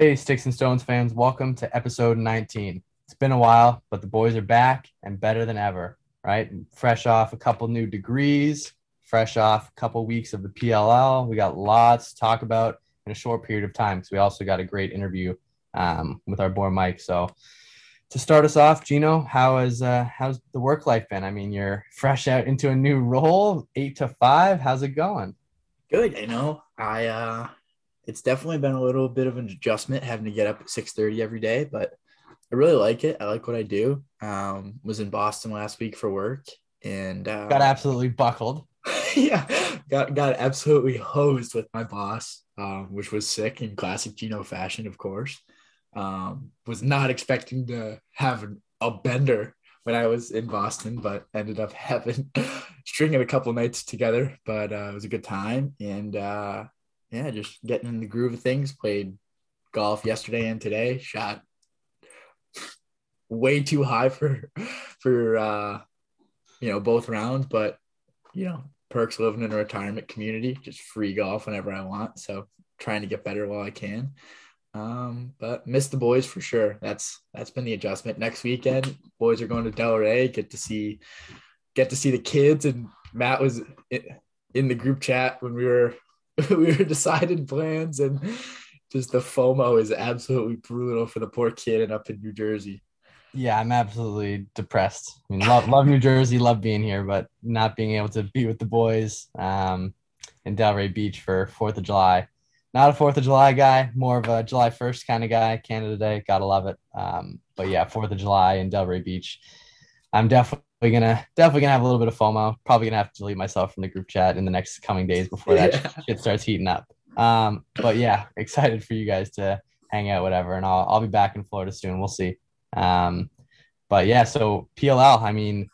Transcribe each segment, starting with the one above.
Hey, Sticks and Stones fans, welcome to episode 19. It's been a while, but the boys are back and better than ever, right? Fresh off a couple new degrees, fresh off a couple weeks of the PLL. We got lots to talk about in a short period of time because we also got a great interview um, with our boy Mike. So, to start us off, Gino, how is uh, how's the work life been? I mean, you're fresh out into a new role, eight to five. How's it going? Good. You know, I uh, it's definitely been a little bit of an adjustment having to get up at 6:30 every day, but I really like it. I like what I do. Um, was in Boston last week for work and uh, got absolutely buckled. yeah, got got absolutely hosed with my boss, um, which was sick in classic Gino fashion, of course. Um, was not expecting to have a bender when I was in Boston, but ended up having stringing a couple nights together. But uh, it was a good time, and uh, yeah, just getting in the groove of things. Played golf yesterday and today. Shot way too high for for uh, you know both rounds, but you know perks living in a retirement community. Just free golf whenever I want. So trying to get better while I can. Um, but miss the boys for sure. That's that's been the adjustment. Next weekend, boys are going to Delray. Get to see get to see the kids. And Matt was in the group chat when we were we were deciding plans and just the FOMO is absolutely brutal for the poor kid and up in New Jersey. Yeah, I'm absolutely depressed. I mean, love, love New Jersey, love being here, but not being able to be with the boys um, in Delray Beach for Fourth of July. Not a Fourth of July guy, more of a July 1st kind of guy. Canada Day, gotta love it. Um, but yeah, Fourth of July in Delray Beach. I'm definitely gonna definitely gonna have a little bit of FOMO. Probably gonna have to delete myself from the group chat in the next coming days before that yeah. shit starts heating up. Um, but yeah, excited for you guys to hang out, whatever. And I'll I'll be back in Florida soon. We'll see. Um, but yeah, so PLL. I mean,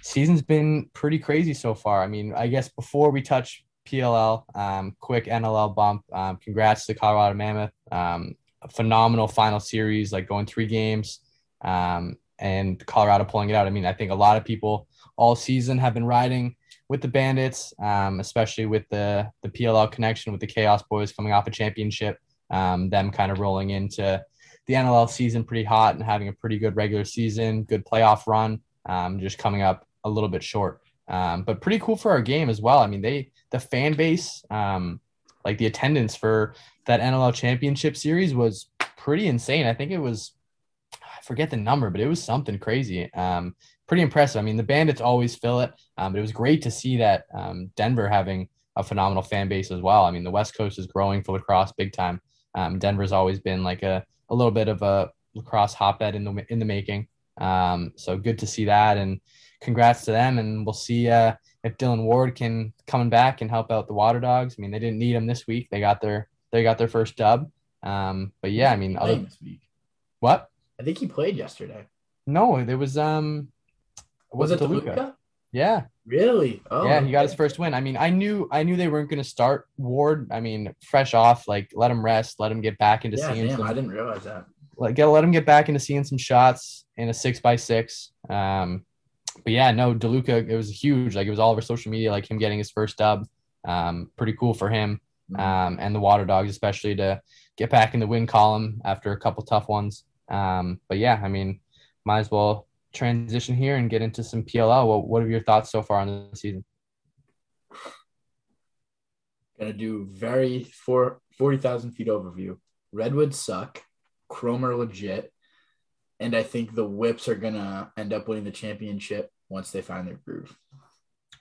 season's been pretty crazy so far. I mean, I guess before we touch PLL, um, quick NLL bump. Um, congrats to Colorado Mammoth. Um, phenomenal final series, like going three games. Um, and Colorado pulling it out. I mean, I think a lot of people all season have been riding with the Bandits, um, especially with the the PLL connection with the Chaos Boys coming off a championship, um, them kind of rolling into the NLL season pretty hot and having a pretty good regular season, good playoff run, um, just coming up a little bit short. Um, but pretty cool for our game as well. I mean, they the fan base, um, like the attendance for that NLL championship series was pretty insane. I think it was forget the number, but it was something crazy. Um, pretty impressive. I mean, the Bandits always fill it, um, but it was great to see that um, Denver having a phenomenal fan base as well. I mean, the West Coast is growing for lacrosse big time. Um, Denver's always been like a, a little bit of a lacrosse hotbed in the in the making. Um, so good to see that, and congrats to them. And we'll see uh, if Dylan Ward can coming back and help out the Water Dogs. I mean, they didn't need him this week. They got their they got their first dub. Um, but yeah, I mean, other. What? I think he played yesterday. No, there was um was, was it DeLuca? DeLuca? Yeah. Really? Oh, yeah, he got his first win. I mean, I knew I knew they weren't going to start Ward. I mean, fresh off, like let him rest, let him get back into yeah, seeing. Damn, some, I didn't realize that. Like, get let him get back into seeing some shots in a six by six. Um, but yeah, no, DeLuca, it was huge. Like it was all over social media, like him getting his first dub. Um, pretty cool for him. Mm-hmm. Um, and the Water Dogs, especially to get back in the win column after a couple tough ones. Um, but yeah, I mean, might as well transition here and get into some PLL. What, what are your thoughts so far on the season? Gonna do very four, 40,000 feet overview. Redwoods suck. Cromer legit. And I think the Whips are gonna end up winning the championship once they find their groove.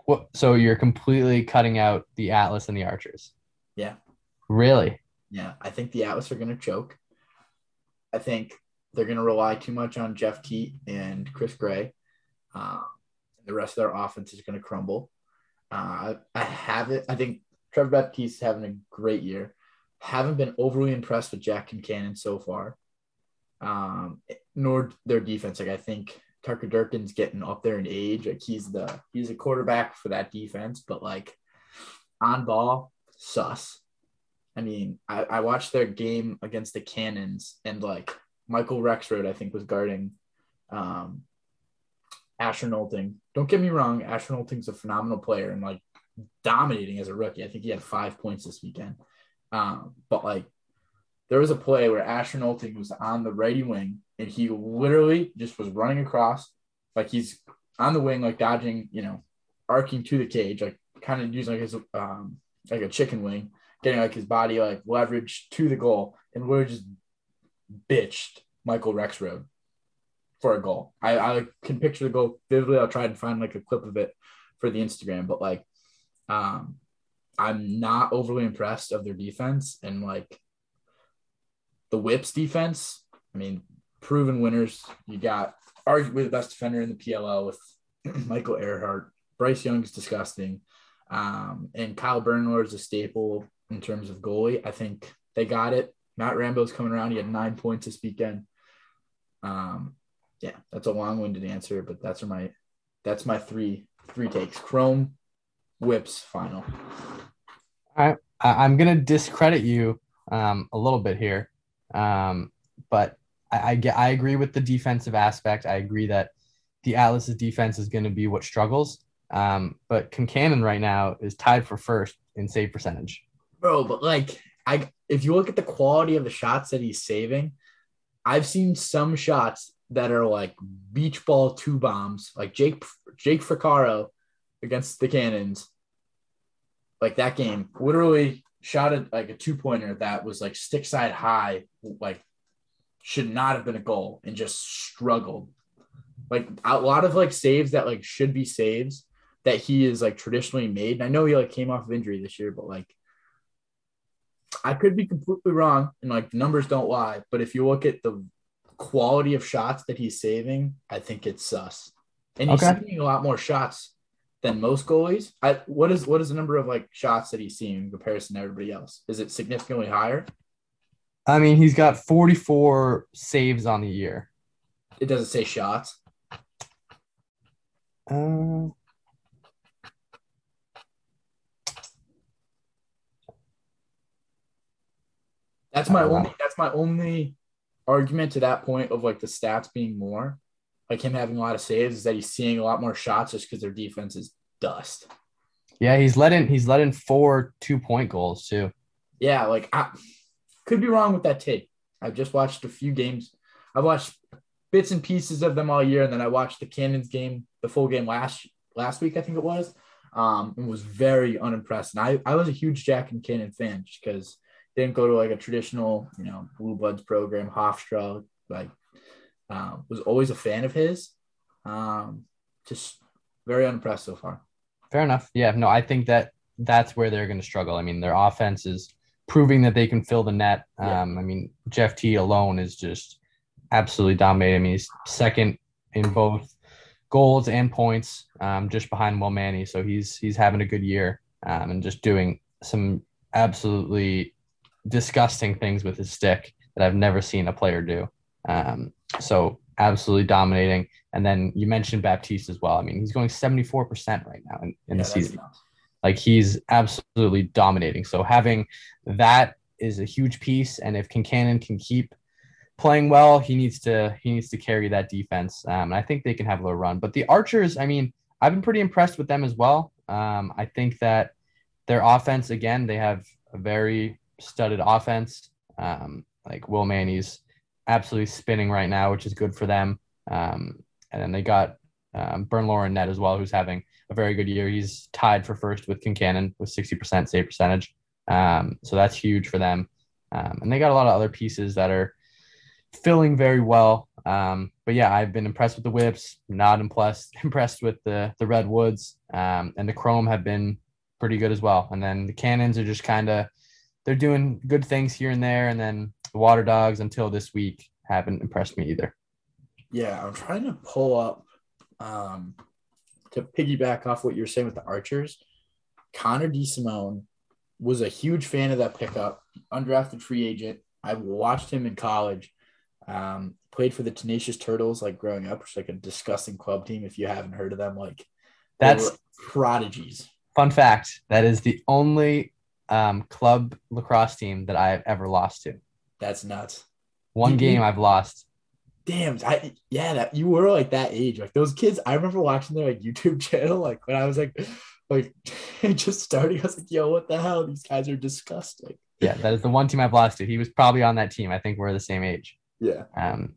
Well, so you're completely cutting out the Atlas and the Archers. Yeah. Really? Yeah, I think the Atlas are gonna choke. I think they're going to rely too much on Jeff Teat and Chris Gray. Uh, the rest of their offense is going to crumble. Uh, I, have it. I think Trevor Baptiste is having a great year. Haven't been overly impressed with Jack and Concannon so far, um, nor their defense. Like I think Tucker Durkin's getting up there in age. Like he's the he's a quarterback for that defense, but like on ball, sus. I mean, I, I watched their game against the Cannons and like Michael Rexrode, I think, was guarding um, Asher Nolting. Don't get me wrong, Asher Nolting's a phenomenal player and like dominating as a rookie. I think he had five points this weekend. Um, but like there was a play where Asher Nolting was on the righty wing and he literally just was running across like he's on the wing, like dodging, you know, arcing to the cage, like kind of using like his um like a chicken wing, getting like his body like leverage to the goal, and we're just bitched Michael Rexrode for a goal. I, I can picture the goal vividly. I'll try and find like a clip of it for the Instagram, but like um I'm not overly impressed of their defense and like the whips defense. I mean, proven winners. You got arguably the best defender in the PLL with Michael Ehrhardt. Bryce Young is disgusting. Um, and Kyle Bernlohr is a staple in terms of goalie. I think they got it. Matt Rambo's coming around. He had nine points this weekend. Um, yeah, that's a long-winded answer, but that's my that's my three three takes. Chrome, whips, final. All right, I'm gonna discredit you um, a little bit here, um, but I, I get I agree with the defensive aspect. I agree that the Atlas's defense is going to be what struggles. Um, but Concannon right now is tied for first in save percentage. Bro, but like I if you look at the quality of the shots that he's saving, I've seen some shots that are like beach ball two bombs, like Jake Jake Fricaro against the Cannons. Like that game, literally shot at like a two pointer that was like stick side high, like should not have been a goal and just struggled. Like a lot of like saves that like should be saves that he is like traditionally made. And I know he like came off of injury this year, but like I could be completely wrong and like the numbers don't lie. But if you look at the quality of shots that he's saving, I think it's sus. And he's okay. saving a lot more shots than most goalies. I what is what is the number of like shots that he's seeing in comparison to everybody else? Is it significantly higher? I mean, he's got 44 saves on the year. It doesn't say shots. Uh, that's my only. That's my only argument to that point of like the stats being more, like him having a lot of saves, is that he's seeing a lot more shots just because their defense is dust. Yeah, he's let in. He's let in four two point goals too. Yeah, like I, could be wrong with that take. I've just watched a few games. I've watched bits and pieces of them all year, and then I watched the Cannons game, the full game last last week, I think it was, um, and was very unimpressed. And I, I was a huge Jack Concannon fan just because didn't go to like a traditional, you know, Blue Bloods program. Hofstra, like, uh, was always a fan of his. Um, just very unimpressed so far. Fair enough. Yeah, no, I think that that's where they're going to struggle. I mean, their offense is proving that they can fill the net. Yeah. Um, I mean, Jeff Teat alone is just absolutely dominating. I mean, he's second in both goals and points, um, just behind Will Manny. So he's he's having a good year um, and just doing some absolutely disgusting things with his stick that I've never seen a player do. Um, so absolutely dominating. And then you mentioned Baptiste as well. I mean, he's going 74% right now in, in yeah, the season. Like he's absolutely dominating. So having that is a huge piece. And if Concannon can keep playing well, he needs to he needs to carry that defense. Um, and I think they can have a little run. But the Archers, I mean, I've been pretty impressed with them as well. Um, I think that their offense, again, they have a very studded offense. Um, like Will Manny's absolutely spinning right now, which is good for them. Um, and then they got um, Bernlohr net as well, who's having a very good year. He's tied for first with Concannon with 60% save percentage. Um, so that's huge for them. Um, and they got a lot of other pieces that are filling very well. Um, but yeah, I've been impressed with the whips, not impressed impressed with the the redwoods. Um, and the chrome have been pretty good as well. And then the cannons are just kind of they're doing good things here and there. And then the water dogs until this week haven't impressed me either. Yeah, I'm trying to pull up um, to piggyback off what you're saying with the Archers, Connor DeSimone was a huge fan of that pickup, undrafted free agent. I watched him in college. Um, played for the Tenacious Turtles like growing up, which is like a disgusting club team. If you haven't heard of them, like that's prodigies. Fun fact: that is the only um, club lacrosse team that I've ever lost to. That's nuts. One game I've lost damn, I yeah, that you were like that age. Like those kids, I remember watching their like YouTube channel, like when I was like like just starting, I was like, yo, what the hell? These guys are disgusting. Yeah, that is the one team I've lost to. He was probably on that team. I think we're the same age. Yeah. Um,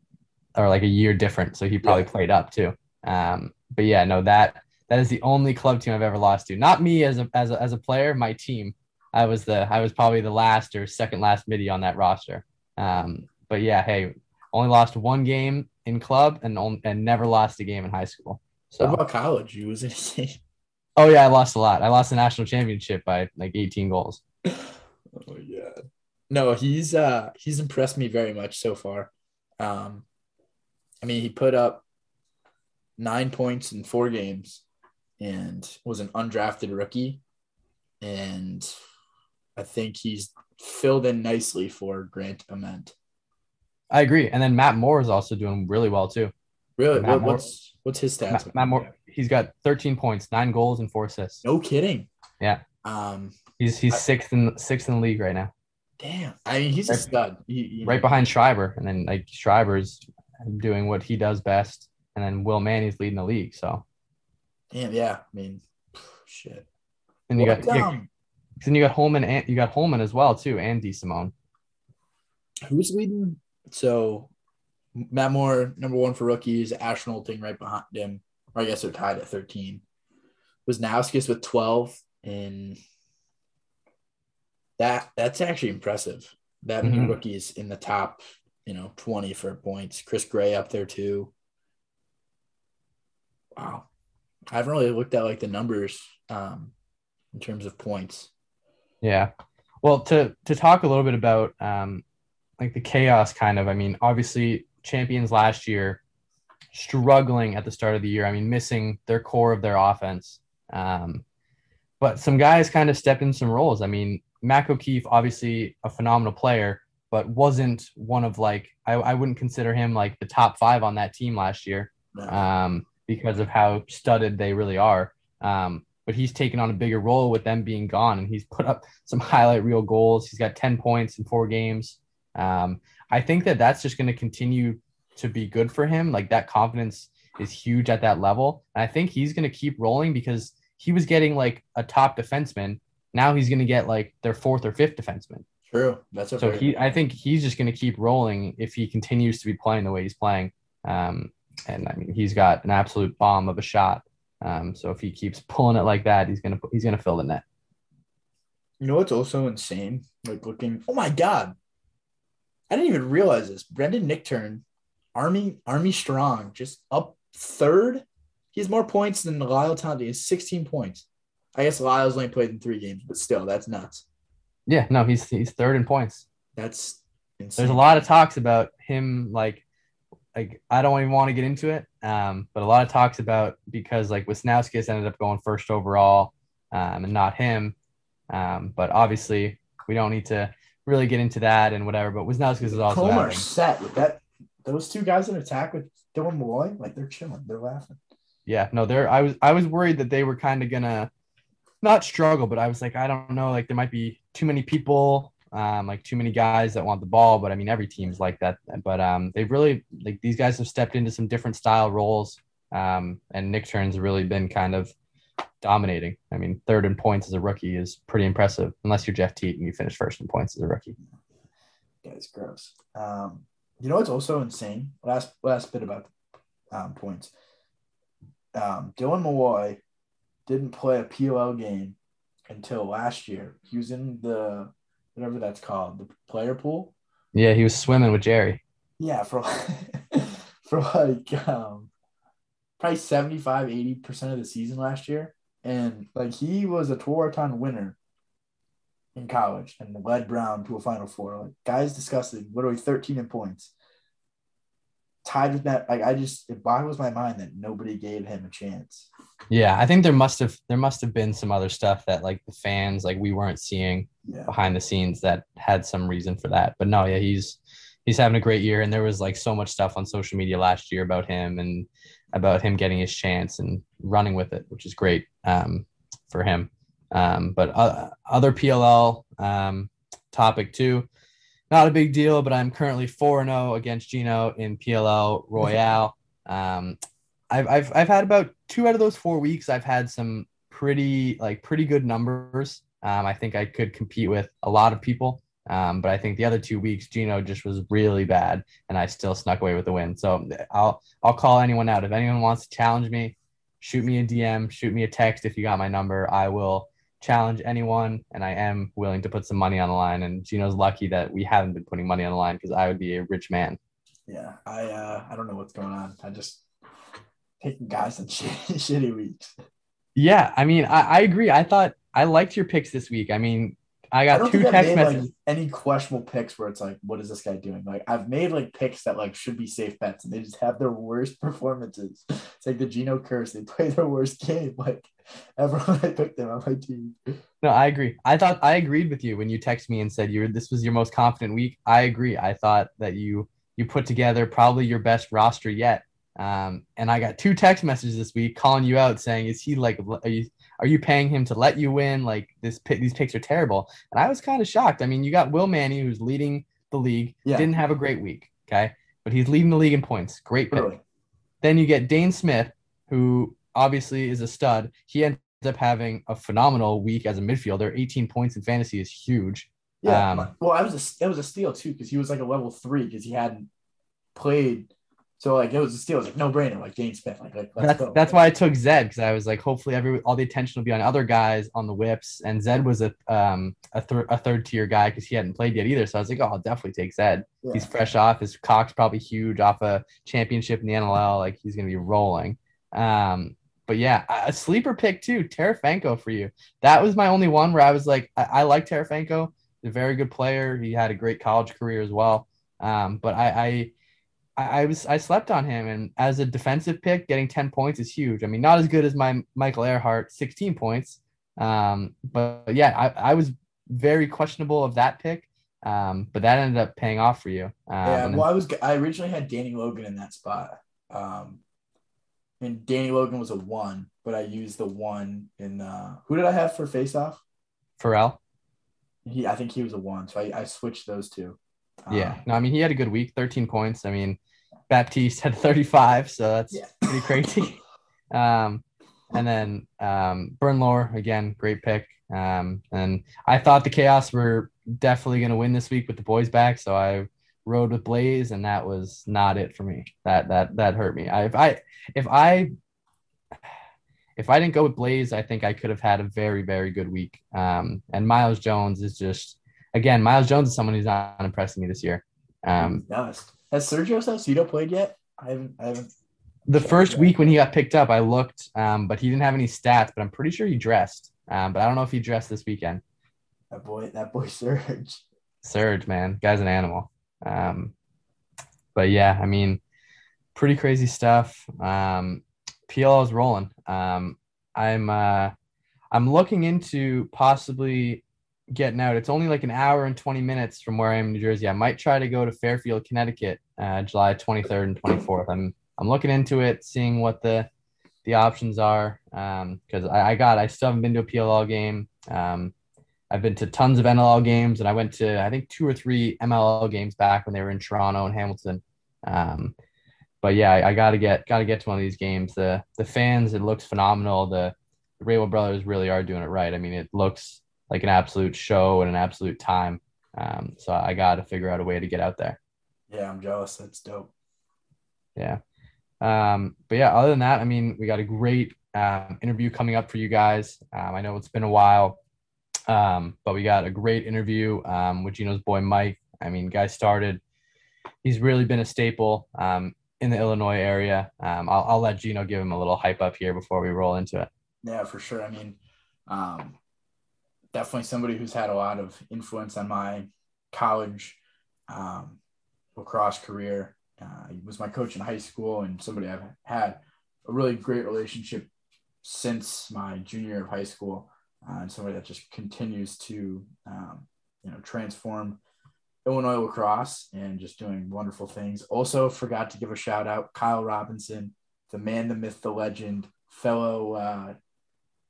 or like a year different, so he probably Yeah. played up too. Um, but yeah, no that that is the only club team I've ever lost to. Not me as a as a, as a player, my team. I was the I was probably the last or second last midi on that roster. Um, but yeah, hey, only lost one game in club and and never lost a game in high school. So What about college? You was insane. oh yeah, I lost a lot. I lost the national championship by like 18 goals. Oh yeah. No, he's uh he's impressed me very much so far. Um I mean he put up nine points in four games and was an undrafted rookie. And I think he's filled in nicely for Grant Ament. I agree. And then Matt Moore is also doing really well too. Really? What, Moore- what's what's his stats? Matt, Matt Moore, he's got 13 points, nine goals, and four assists. No kidding. Yeah. Um He's he's I- sixth in sixth in the league right now, damn. I mean he's a Right- stud. He, he- right behind Schreiber, and then like Schreiber's doing what he does best, and then Will Manny's leading the league. So Damn, yeah. I mean shit. and you What, got yeah, um, then you got Holman and you got Holman as well too, and DeSimone. Who's leading? So Matt Moore, number one for rookies, Asher Nolting right behind him. Or I guess they're tied at 13. Wisnauskas with 12 and that that's actually impressive. That many Mhm. rookies in the top, you know, 20 for points. Chris Gray up there too. Wow. I haven't really looked at like the numbers um in terms of points. Yeah. Well, to to talk a little bit about um like the chaos kind of, I mean, obviously champions last year struggling at the start of the year. I mean, missing their core of their offense. Um but some guys kind of stepped in some roles. I mean, Mac O'Keefe, obviously a phenomenal player, but wasn't one of like I, I wouldn't consider him like the top five on that team last year um, because of how studded they really are. Um, but he's taken on a bigger role with them being gone, and he's put up some highlight reel goals. He's got 10 points in four games. Um, I think that that's just going to continue to be good for him. Like that confidence is huge at that level. And I think he's going to keep rolling because he was getting like a top defenseman. Now he's going to get like their fourth or fifth defenseman. True. That's So fair- he, I think he's just going to keep rolling if he continues to be playing the way he's playing. Um, and I mean, he's got an absolute bomb of a shot. Um, so if he keeps pulling it like that, he's gonna he's gonna fill the net. You know what's also insane? Like looking, oh my god, I didn't even realize this. Brendan Nichtern, Army Army Strong, just up third. He has more points than Lyle Tandy. He has 16 points. I guess Lyle's only played in three games, but still, that's nuts. Yeah, no, he's he's third in points. That's insane. There's a lot of talks about him like like I don't even want to get into it. Um, but a lot of talks about because like Wisnauskas ended up going first overall, um, and not him. Um, but obviously we don't need to really get into that and whatever. But Wisnauskas is also Comer having- set with that. Those two guys in attack with Dylan Molloy, like they're chilling, they're laughing. yeah, no, they're I was I was worried that they were kind of gonna not struggle, but I was like, I don't know, like there might be too many people, um, like too many guys that want the ball. But I mean, every team's like that. But um, they've really like these guys have stepped into some different style roles. Um, and Nichtern's really been kind of dominating. I mean, third in points as a rookie is pretty impressive, unless you're Jeff Teat and you finish first in points as a rookie. Guys, gross. Um, you know what's also insane? Last last bit about um, points. Um, Dylan Molloy didn't play a PLL game until last year. He was in the whatever that's called, the player pool. Yeah, he was swimming with Jerry. Yeah, for for like um, probably 75, 80 percent of the season last year, and like he was a Tewaaraton winner in college and led Brown to a Final Four. Like guys disgusting, literally thirteen in points, tied with that. Like I just it boggles my mind that nobody gave him a chance. Yeah, I think there must have there must have been some other stuff that like the fans like we weren't seeing Yeah, behind the scenes that had some reason for that. But no, yeah, he's he's having a great year, and there was like so much stuff on social media last year about him and about him getting his chance and running with it, which is great um, for him. Um, but uh, other PLL um, topic too, not a big deal, but I'm currently four zero against Gino in PLL Royale. Um, I've, I've I've had about two out of those four weeks. I've had some pretty like pretty good numbers. Um, I think I could compete with a lot of people. Um, but I think the other two weeks, Gino just was really bad, and I still snuck away with the win. So I'll I'll call anyone out if anyone wants to challenge me. Shoot me a DM, shoot me a text if you got my number. I will challenge anyone, and I am willing to put some money on the line. And Gino's lucky that we haven't been putting money on the line because I would be a rich man. Yeah, I uh, I don't know what's going on. I just taking guys on shitty, shitty weeks. Yeah, I mean, I, I agree. I thought I liked your picks this week. I mean, I got I two text made, messages. Like, any questionable picks where it's like, what is this guy doing? Like I've made like picks that like should be safe bets, and they just have their worst performances. It's like the Gino curse. They play their worst game. Like everyone I picked them on my team. No, I agree. I thought I agreed with you when you texted me and said you were this was your most confident week. I agree. I thought that you you put together probably your best roster yet. Um, and I got two text messages this week calling you out saying, "Is he like? Are you are you paying him to let you win? Like this, these picks are terrible." And I was kind of shocked. I mean, you got Will Manny who's leading the league. Yeah. Didn't have a great week, okay, but he's leading the league in points. Great pick. Really? Then you get Dane Smith, who obviously is a stud. He ends up having a phenomenal week as a midfielder. 18 points in fantasy is huge. Yeah. Um, well, I was a, it was a steal too because he was like a level three because he hadn't played. So like it was a steal. It was like no brainer. Like Dane Smith. Like, like let's that's go. that's why I took Zed because I was like, hopefully every all the attention will be on other guys on the whips, and Zed was a um a, th- a third tier guy because he hadn't played yet either. So I was like, oh, I'll definitely take Zed. Yeah. He's fresh off. His cock's probably huge off a championship in the NLL. Like he's gonna be rolling. Um, but yeah, a a sleeper pick too, Terefenko for you. That was my only one where I was like, I, I like Terefenko. He's a very good player. He had a great college career as well. Um, but I, I I I was I slept on him, and as a defensive pick, getting ten points is huge. I mean, not as good as my Michael Ehrhardt, sixteen points. Um, but, but yeah, I, I was very questionable of that pick. Um, but that ended up paying off for you. Um, Yeah, well, I was I originally had Danny Logan in that spot. Um, and Danny Logan was a one, but I used the one in uh, who did I have for face off? Pharrell. He I think he was a one, so I, I switched those two. Um, Yeah, no, I mean he had a good week, 13 points. I mean, Baptiste had 35, so that's Yeah. pretty crazy. um, and then um, Bernlohr again, great pick. Um, and I thought the Chaos were definitely going to win this week with the boys back, so I rode with Blaze, and that was not it for me. That that that hurt me. I, if I if I if I didn't go with Blaze, I think I could have had a very very good week. Um, and Myles Jones is just again, Myles Jones is someone who's not impressing me this year. Um, Nice. Has Sergio Salcido played yet? I haven't. I haven't. the first week when he got picked up, I looked, um, but he didn't have any stats. But I'm pretty sure he dressed. Um, but I don't know if he dressed this weekend. That boy. That boy Serge. Surge, man, guy's an animal. Um, but yeah, I mean, pretty crazy stuff. Um, PL is rolling. Um, I'm uh, I'm looking into possibly getting out. It's only like an hour and 20 minutes from where I am in New Jersey. I might try to go to Fairfield, Connecticut, uh, July 23rd and 24th. I'm I'm looking into it, seeing what the the options are. Um, because I, I got I still haven't been to a PLL game. Um, I've been to tons of NLL games, and I went to I think two or three MLL games back when they were in Toronto and Hamilton. Um, but yeah, I, I got to get got to get to one of these games. The the fans, it looks phenomenal. The, the Rabil brothers really are doing it right. I mean, it looks like an absolute show and an absolute time. Um, so I got to figure out a way to get out there. Yeah, I'm jealous. That's dope. Yeah. Um, but yeah, other than that, I mean, we got a great um, interview coming up for you guys. Um, I know it's been a while, um, but we got a great interview um, with Gino's boy Mike. I mean, guy started. He's really been a staple um, in the Illinois area. Um, I'll, I'll let Gino give him a little hype up here before we roll into it. Yeah, for sure. I mean, um, definitely somebody who's had a lot of influence on my college um, lacrosse career. Uh, he was my coach in high school and somebody I've had a really great relationship since my junior year of high school, uh, and somebody that just continues to, um, you know, transform Illinois lacrosse and just doing wonderful things. Also, forgot to give a shout out Kyle Robinson, the man, the myth, the legend, fellow uh,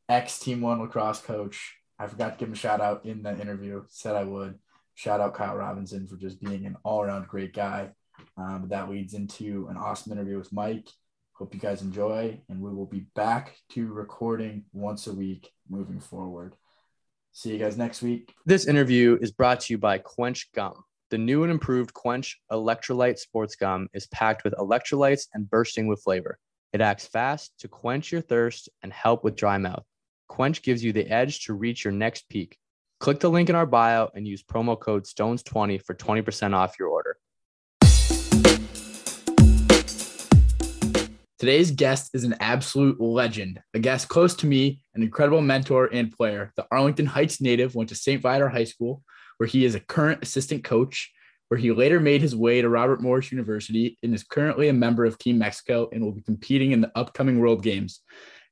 ex Team One lacrosse coach. I forgot to give him a shout out in the interview. Said I would. Shout out Kyle Robinson for just being an all around great guy. Um, that leads into an awesome interview with Mike. Hope you guys enjoy, and we will be back to recording once a week moving forward. See you guys next week. This interview is brought to you by Quench Gum. The new and improved Quench Electrolyte Sports Gum is packed with electrolytes and bursting with flavor. It acts fast to quench your thirst and help with dry mouth. Quench gives you the edge to reach your next peak. Click the link in our bio and use promo code STONES20 for 20% off your order. Today's guest is an absolute legend, a guest close to me, an incredible mentor and player. The Arlington Heights native went to St. Viator High School, where he is a current assistant coach, where he later made his way to Robert Morris University and is currently a member of Team Mexico and will be competing in the upcoming World Games,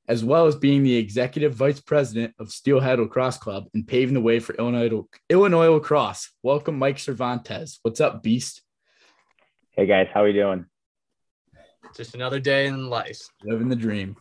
as well as being the executive vice president of Steelhead Lacrosse Club and paving the way for Illinois, Illinois lacrosse. Welcome, Mike Cervantes. What's up, Beast? Hey guys, how are we doing? Just another day in life. Living the dream.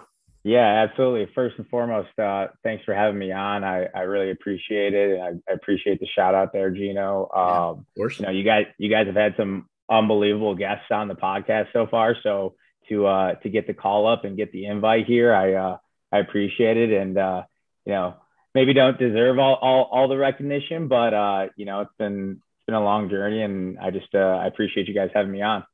Yeah, absolutely. First and foremost, uh, thanks for having me on. I, I really appreciate it. I, I appreciate the shout out there, Gino. Um, yeah, of course. You know, you guys, you guys have had some unbelievable guests on the podcast so far. So to uh, to get the call up and get the invite here, I uh, I appreciate it. And uh, you know, maybe don't deserve all all, all the recognition, but uh, you know, it's been it's been a long journey, and I just uh, I appreciate you guys having me on.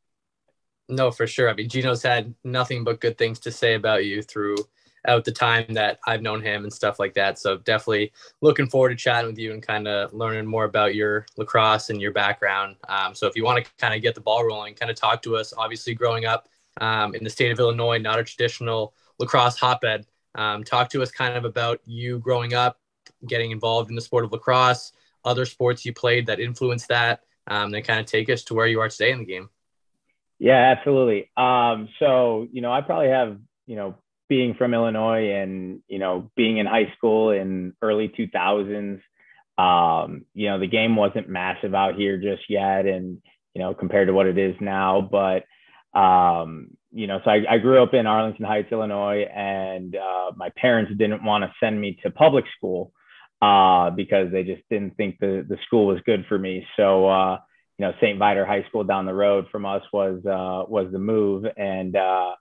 No, for sure. I mean, Gino's had nothing but good things to say about you throughout the time that I've known him and stuff like that. So definitely looking forward to chatting with you and kind of learning more about your lacrosse and your background. Um, so if you want to kind of get the ball rolling, kind of talk to us. Obviously, growing up um, in the state of Illinois, not a traditional lacrosse hotbed. Um, talk to us kind of about you growing up, getting involved in the sport of lacrosse, other sports you played that influenced that, um, then kind of take us to where you are today in the game. Yeah, absolutely. Um, so, you know, I probably have, you know, being from Illinois and, you know, being in high school in early 2000s, um, you know, the game wasn't massive out here just yet. And, you know, compared to what it is now, but, um, you know, so I, I, grew up in Arlington Heights, Illinois, and uh, my parents didn't want to send me to public school uh, because they just didn't think the, the school was good for me. So, uh, you know, St. Viator High School down the road from us was uh, was the move. And uh,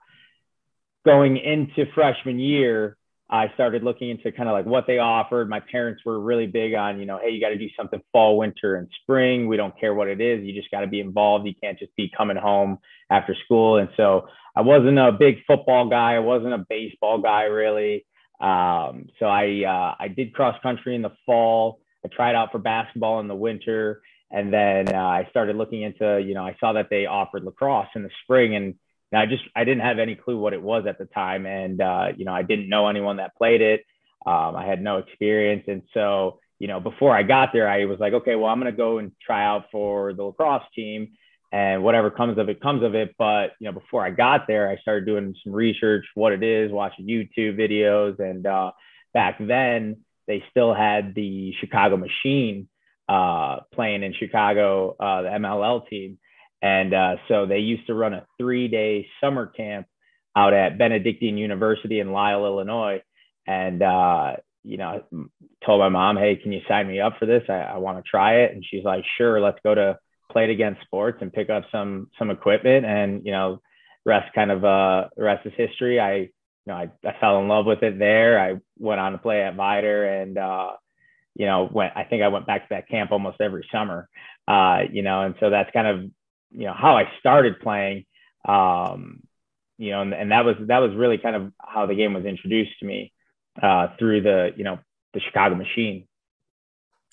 going into freshman year, I started looking into kind of like what they offered. My parents were really big on, you know, hey, you got to do something fall, winter, and spring. We don't care what it is. You just got to be involved. You can't just be coming home after school. And so I wasn't a big football guy. I wasn't a baseball guy really. Um, so I uh, I did cross country in the fall. I tried out for basketball in the winter, and then uh, I started looking into, you know, I saw that they offered lacrosse in the spring and, I just, I didn't have any clue what it was at the time. And, uh, you know, I didn't know anyone that played it. Um, I had no experience. And so, you know, before I got there, I was like, okay, well, I'm to go and try out for the lacrosse team and whatever comes of it comes of it. But, you know, before I got there, I started doing some research, what it is, watching YouTube videos. And uh, back then, they still had the Chicago Machine uh, playing in Chicago, uh, the MLL team. And uh, so they used to run a three day summer camp out at Benedictine University in Lisle, Illinois. And, uh, you know, I told my mom, hey, can you sign me up for this? I, I want to try it. And she's like, sure, let's go to Play It Again Sports and pick up some some equipment. And, you know, rest kind of uh rest is history. I, you know, I, I fell in love with it there. I went on to play at Viator and, uh, you know, went, I think I went back to that camp almost every summer, uh, you know, and so that's kind of, you know, how I started playing, um, you know, and, and that was, that was really kind of how the game was introduced to me, uh, through the, you know, the Chicago machine.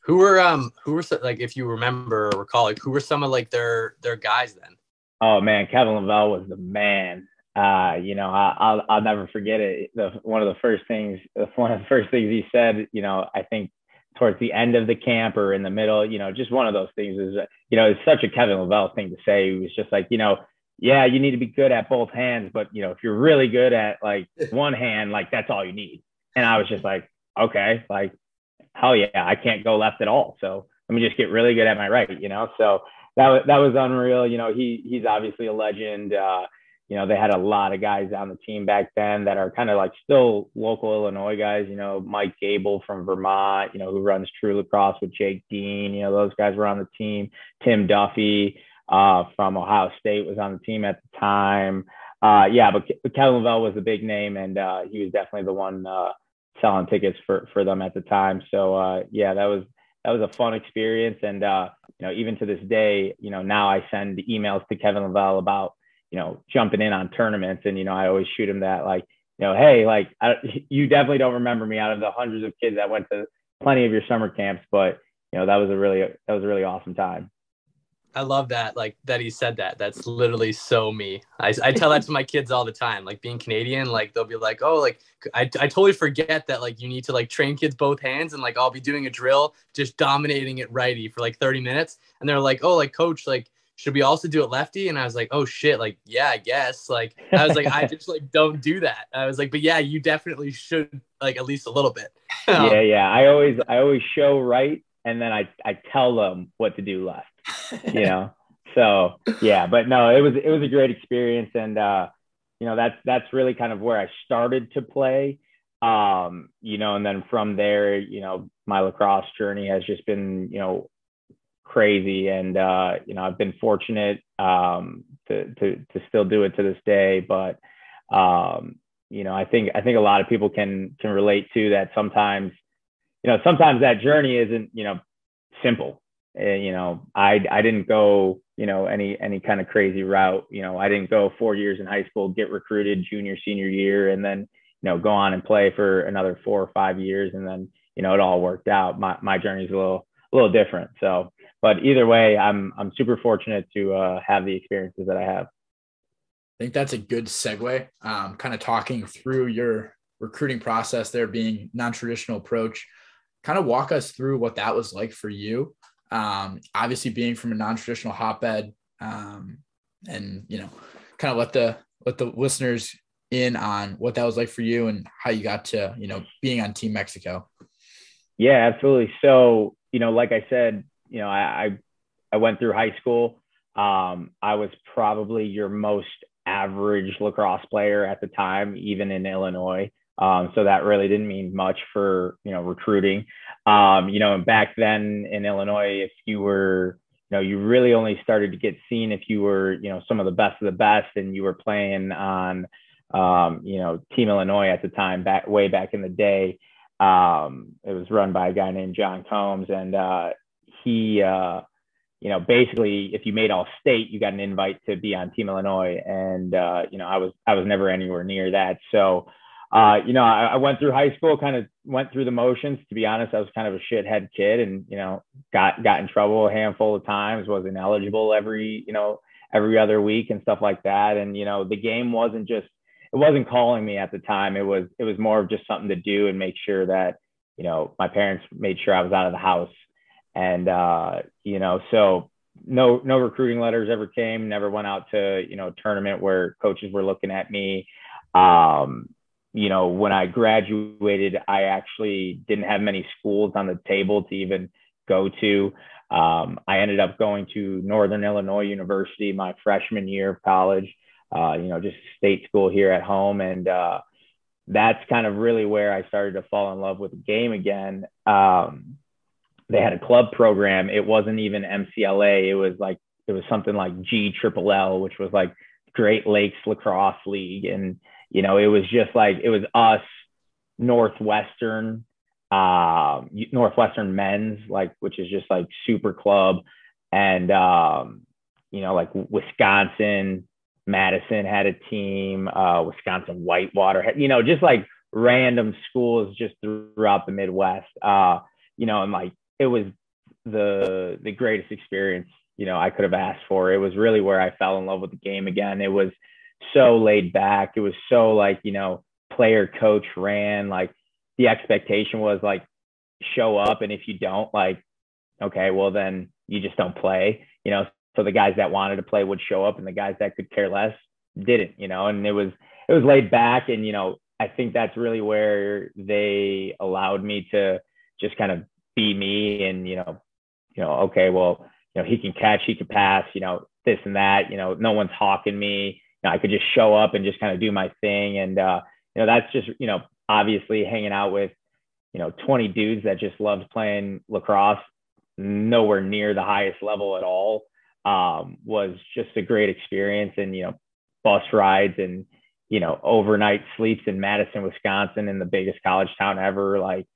Who were, um, who were like, if you remember or recall, like who were some of like their, their guys then? Oh man, Kevin Leveille was the man. Uh, you know, I, will I'll never forget it. The, one of the first things, one of the first things he said, you know, I think towards the end of the camp or in the middle, you know, just one of those things is, you know, it's such a Kevin Leveille thing to say. He was just like, you know, yeah, you need to be good at both hands, but you know, if you're really good at like one hand, like that's all you need. And I was just like, okay, like, hell yeah, I can't go left at all. So let me just get really good at my right, you know? So that was, that was unreal. You know, he, he's obviously a legend. Uh, you know, they had a lot of guys on the team back then that are kind of like still local Illinois guys, you know, Mike Gable from Vermont, you know, who runs True Lacrosse with Jake Dean, you know, those guys were on the team. Tim Duffy uh, from Ohio State was on the team at the time. Uh, yeah, but, but Kevin Leveille was a big name and uh, he was definitely the one uh, selling tickets for for them at the time. So uh, yeah, that was that was a fun experience, and uh, you know even to this day, you know now I send emails to Kevin Leveille about you know jumping in on tournaments, and you know I always shoot him that like you know hey like I, you definitely don't remember me out of the hundreds of kids that went to plenty of your summer camps, but you know that was a really that was a really awesome time. I love that, like that he said that. That's literally so me. I, I tell that to my kids all the time. Like being Canadian, like they'll be like, oh, like I, I totally forget that like you need to like train kids both hands and like I'll be doing a drill, just dominating it righty for like 30 minutes. And they're like, oh, like coach, like should we also do it lefty? And I was like, oh shit, like yeah, I guess. Like I was like, I just like don't do that. I was like, but yeah, you definitely should like at least a little bit. yeah, yeah. I always I always show right and then I I tell them what to do left. You know. so yeah, but no, it was it was a great experience, and uh, you know that's that's really kind of where I started to play. Um, you know, and then from there, you know, my lacrosse journey has just been you know crazy, and uh, you know I've been fortunate um, to to to still do it to this day, but um, you know I think I think a lot of people can can relate to that sometimes you know, sometimes that journey isn't, you know, simple. You know, I I didn't go, you know, any any kind of crazy route. You know, I didn't go four years in high school, get recruited junior, senior year, and then, you know, go on and play for another four or five years, and then, you know, it all worked out. My my journey is a little a little different. So, but either way, I'm I'm super fortunate to uh, have the experiences that I have. I think that's a good segue. Um, kind of talking through your recruiting process there being non-traditional approach kind of walk us through what that was like for you. Um, obviously, being from a non-traditional hotbed, um, and you know, kind of let the let the listeners in on what that was like for you and how you got to you know being on Team Mexico. Yeah, absolutely. So you know, like I said, you know, I I, went through high school. Um, I was probably your most average lacrosse player at the time, even in Illinois. Um, so that really didn't mean much for you know recruiting. Um, you know, back then in Illinois, if you were you know you really only started to get seen if you were you know some of the best of the best and you were playing on um, you know Team Illinois at the time back way back in the day. Um, it was run by a guy named John Combs, and uh, he uh, you know, basically, if you made all state, you got an invite to be on Team Illinois, and uh, you know, I was I was never anywhere near that. So, uh, you know, I, I, went through high school, kind of went through the motions. To be honest, I was kind of a shithead kid, and you know, got got in trouble a handful of times. Was ineligible every you know every other week and stuff like that. And you know, the game wasn't just it wasn't calling me at the time. It was it was more of just something to do and make sure that you know my parents made sure I was out of the house. And uh, you know, so no no recruiting letters ever came. Never went out to you know tournament where coaches were looking at me. Um, you know, when I graduated, I actually didn't have many schools on the table to even go to. Um, I ended up going to Northern Illinois University my freshman year of college, uh, you know, just state school here at home. And uh, that's kind of really where I started to fall in love with the game again. Um, they had a club program. It wasn't even MCLA. It was like, it was something like G Triple L, which was like Great Lakes Lacrosse League. And, you know, it was just like it was us, Northwestern, uh, Northwestern men's, like which is just like super club, and um, you know, like Wisconsin, Madison had a team, uh, Wisconsin Whitewater, had, you know, just like random schools just throughout the Midwest. Uh, you know, and like it was the the greatest experience you know I could have asked for. It was really where I fell in love with the game again. It was so laid back. It was so like, you know, player coach ran. Like the expectation was like show up and if you don't, like, okay, well then you just don't play. You know, so the guys that wanted to play would show up and the guys that could care less didn't, you know, and it was it was laid back and you know, I think that's really where they allowed me to just kind of be me and you know, you know, okay, well, you know, he can catch, he can pass, you know, this and that, you know, no one's hawking me know, I could just show up and just kind of do my thing. And, uh, you know, that's just, you know, obviously hanging out with, you know, 20 dudes that just loved playing lacrosse, nowhere near the highest level at all, um, was just a great experience. And, you know, bus rides and, you know, overnight sleeps in Madison, Wisconsin, in the biggest college town ever. Like,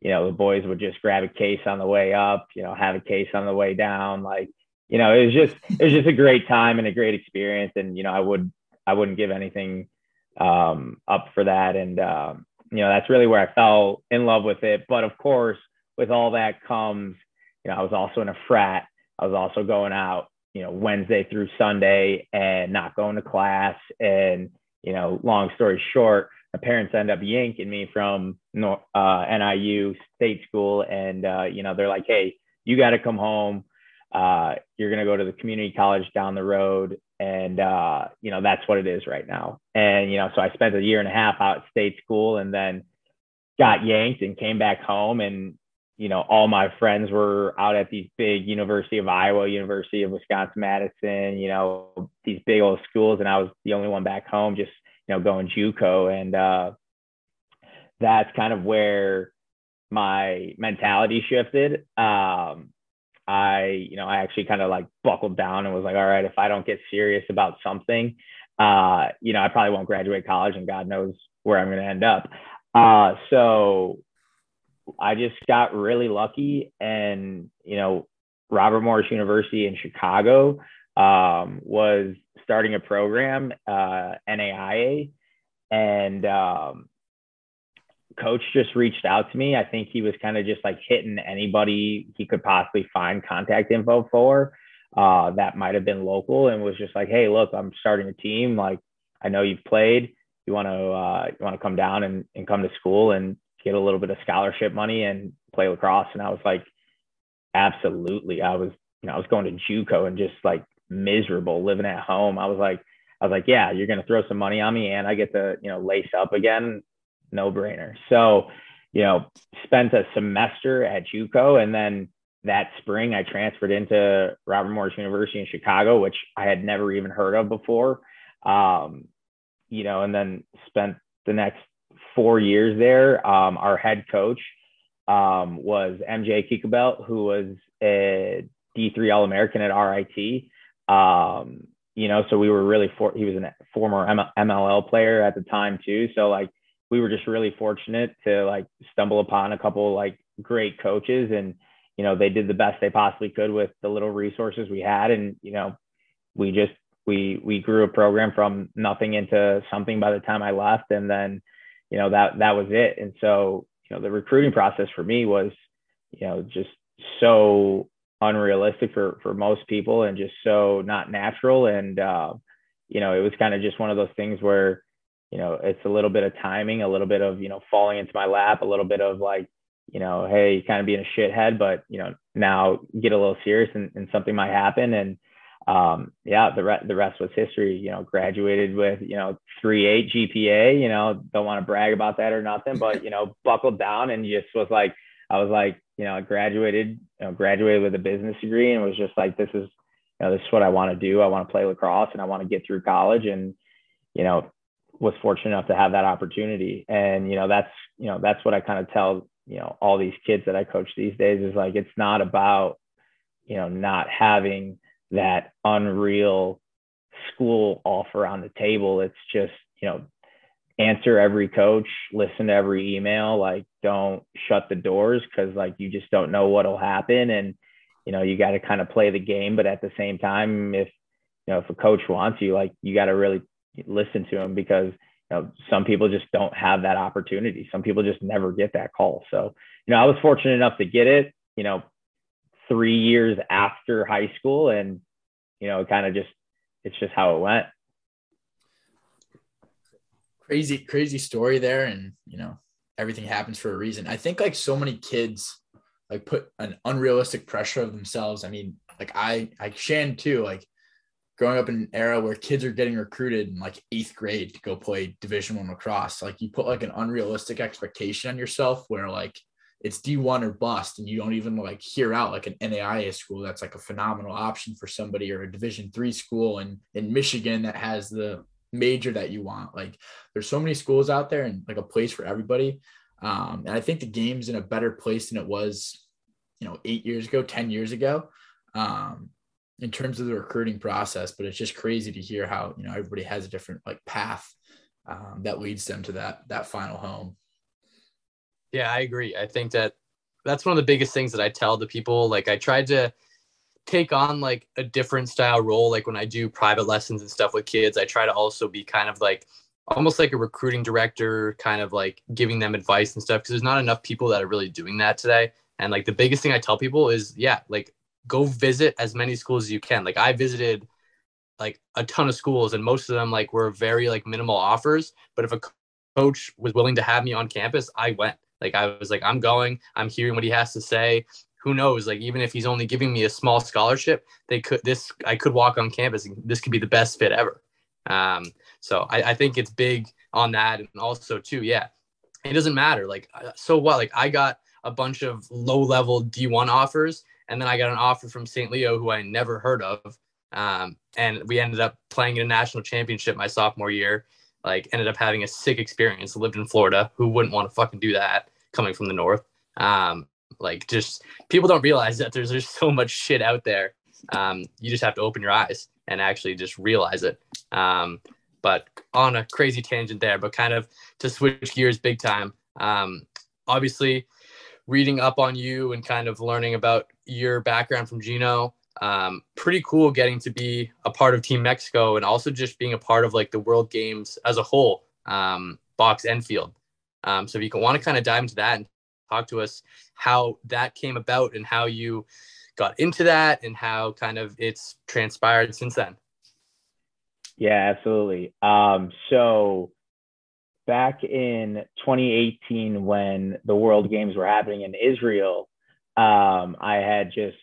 you know, the boys would just grab a case on the way up, you know, have a case on the way down. Like, you know, it was just it was just a great time and a great experience. And you know, I would I wouldn't give anything um, up for that. And um, you know, that's really where I fell in love with it. But of course, with all that comes, you know, I was also in a frat. I was also going out, you know, Wednesday through Sunday and not going to class. And you know, long story short, my parents end up yanking me from uh, NIU state school, and uh, you know, they're like, "Hey, you got to come home. Uh, you're going to go to the community college down the road. And uh, you know that's what it is right now. And you know so i spent a year and a half out at state school and then got yanked and came back home. And you know all my friends were out at these big university of iowa university of wisconsin madison you know these big old schools. And i was the only one back home just know going juco and uh, that's kind of where my mentality shifted um, I, you know, I actually kind of like buckled down and was like, all right, if I don't get serious about something, uh, you know, I probably won't graduate college and God knows where I'm going to end up. Uh, so I just got really lucky and, you know, Robert Morris University in Chicago um, was starting a program, uh, NAIA, and um, coach just reached out to me. I think he was kind of just like hitting anybody he could possibly find contact info for uh, that might have been local and was just like, hey, look, I'm starting a team. Like, I know you've played. You want to uh, you want to come down and, and come to school and get a little bit of scholarship money and play lacrosse. And I was like, absolutely. I was you know I was going to JUCO and just like miserable living at home. I was like I was like, yeah, you're gonna throw some money on me and I get to you know lace up again no brainer. So, you know, spent a semester at JUCO and then that spring I transferred into Robert Morris University in Chicago, which I had never even heard of before. Um, you know, and then spent the next four years there. Um, our head coach um, was MJ Kikabelt, who was a D3 All American at RIT. Um, you know, so we were really for he was a former MLL player at the time too. So like we were just really fortunate to like stumble upon a couple like great coaches and you know they did the best they possibly could with the little resources we had. And you know we just we we grew a program from nothing into something by the time I left. And then you know that that was it. And so you know the recruiting process for me was you know just so unrealistic for for most people and just so not natural and uh you know it was kind of just one of those things where you know, it's a little bit of timing, a little bit of, you know, falling into my lap, a little bit of like, you know, hey, kind of being a shithead, but, you know, now get a little serious and, and something might happen. And, um, yeah, the, re- the rest was history, you know, graduated with, you know, three, eight GPA, you know, don't want to brag about that or nothing, but, you know, buckled down and just was like, I was like, you know, I graduated, you know, graduated with a business degree and was just like, this is, you know, this is what I want to do. I want to play lacrosse and I want to get through college. And, you know, was fortunate enough to have that opportunity. And, you know, that's, you know, that's what I kind of tell, you know, all these kids that I coach these days is like, it's not about, you know, not having that unreal school offer on the table. It's just, you know, answer every coach, listen to every email, like don't shut the doors because like you just don't know what'll happen. And, you know, you got to kind of play the game, but at the same time, if, you know, if a coach wants you, like you got to really listen to him because you know some people just don't have that opportunity. Some people just never get that call. So you know I was fortunate enough to get it. You know, three years after high school, and you know kind of just it's just how it went. Crazy, crazy story there, and you know everything happens for a reason. I think like so many kids like put an unrealistic pressure of themselves. I mean, like I, I Shan too. Like growing up in an era where kids are getting recruited in like eighth grade to go play division one lacrosse like you put like an unrealistic expectation on yourself where like it's d1 or bust and you don't even like hear out like an naia school that's like a phenomenal option for somebody or a division three school in in michigan that has the major that you want like there's so many schools out there and like a place for everybody um, and i think the game's in a better place than it was you know eight years ago ten years ago um, in terms of the recruiting process, but it's just crazy to hear how, you know, everybody has a different like path um, that leads them to that that final home. Yeah, I agree. I think that that's one of the biggest things that I tell the people. Like I tried to take on like a different style role. Like when I do private lessons and stuff with kids, I try to also be kind of like almost like a recruiting director, kind of like giving them advice and stuff. Cause there's not enough people that are really doing that today. And like the biggest thing I tell people is, yeah, like go visit as many schools as you can. Like I visited like a ton of schools and most of them like were very like minimal offers. But if a coach was willing to have me on campus, I went. Like I was like, I'm going, I'm hearing what he has to say. Who knows? Like even if he's only giving me a small scholarship, they could this I could walk on campus and this could be the best fit ever. Um, so I, I think it's big on that, and also too, yeah, it doesn't matter. Like uh, so what? Like I got a bunch of low level D1 offers, and then I got an offer from St. Leo, who I never heard of, um, and we ended up playing in a national championship my sophomore year like ended up having a sick experience lived in florida who wouldn't want to fucking do that coming from the north um like just people don't realize that there's there's so much shit out there um you just have to open your eyes and actually just realize it um but on a crazy tangent there but kind of to switch gears big time um obviously reading up on you and kind of learning about your background from Gino um, pretty cool getting to be a part of Team Mexico and also just being a part of like the World Games as a whole, um, box and field. Um, so if you can want to kind of dive into that and talk to us how that came about and how you got into that and how kind of it's transpired since then. Yeah, absolutely. Um, so back in 2018, when the World Games were happening in Israel, um, I had just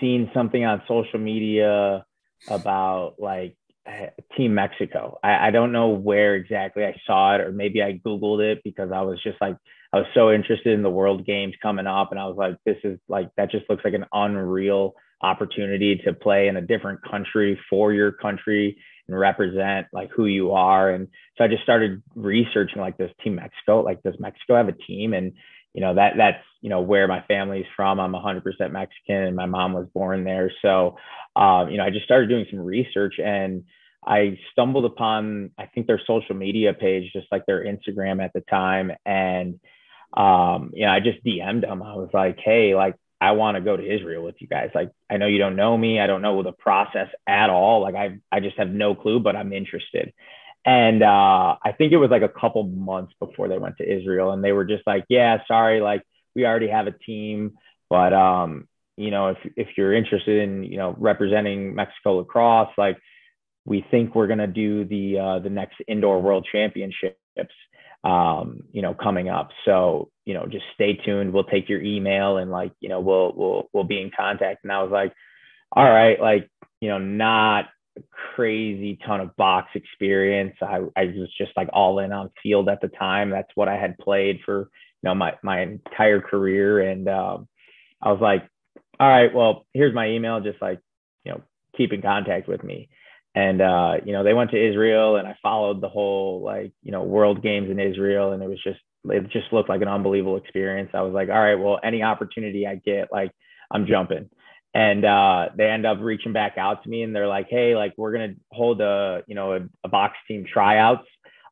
seen something on social media about like Team Mexico. I, I, don't know where exactly I saw it, or maybe I Googled it because I was just like, I was so interested in the World Games coming up. And I was like, this is like, that just looks like an unreal opportunity to play in a different country for your country and represent like who you are. And so I just started researching like, does Team Mexico, like, does Mexico have a team? And you know that that's you know where my family's from. I'm 100% mexican and my mom was born there. So um, you know i just started doing some research and i stumbled upon i think their social media page just like their instagram at the time. And um, you know i just dm'd them i was like hey like i want to go to israel with you guys. Like i know you don't know me. I don't know the process at all. Like i i just have no clue but i'm interested and uh, I think it was like a couple months before they went to Israel, and they were just like, "Yeah, sorry, like we already have a team, but um, you know, if if you're interested in you know representing Mexico lacrosse, like we think we're gonna do the uh, the next indoor world championships, um, you know, coming up. So you know, just stay tuned. We'll take your email and like you know we'll we'll we'll be in contact. And I was like, all right, like you know, not crazy ton of box experience. I, I was just like all in on field at the time. That's what I had played for, you know, my, my entire career. And um, I was like, all right, well, here's my email. Just like, you know, keep in contact with me. And, uh, you know, they went to Israel and I followed the whole like, you know, world games in Israel. And it was just, it just looked like an unbelievable experience. I was like, all right, well, any opportunity I get, like, I'm jumping and uh, they end up reaching back out to me and they're like hey like we're to hold a you know a, a, box team tryouts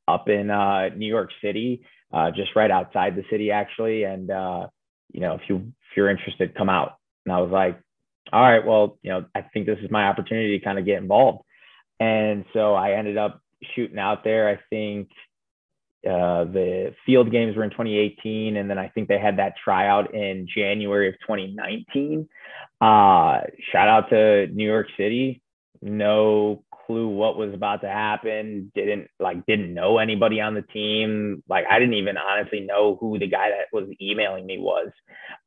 up in uh, new york city uh, just right outside the city actually. And uh, you know if you if you're interested come out. And i was like all right well you know i think this is my opportunity to kind of get involved. And so i ended up shooting out there i think uh, the field games were in 2018, and then I think they had that tryout in January of 2019. Uh, shout out to New York City. No clue what was about to happen. Didn't like didn't know anybody on the team. Like I didn't even honestly know who the guy that was emailing me was.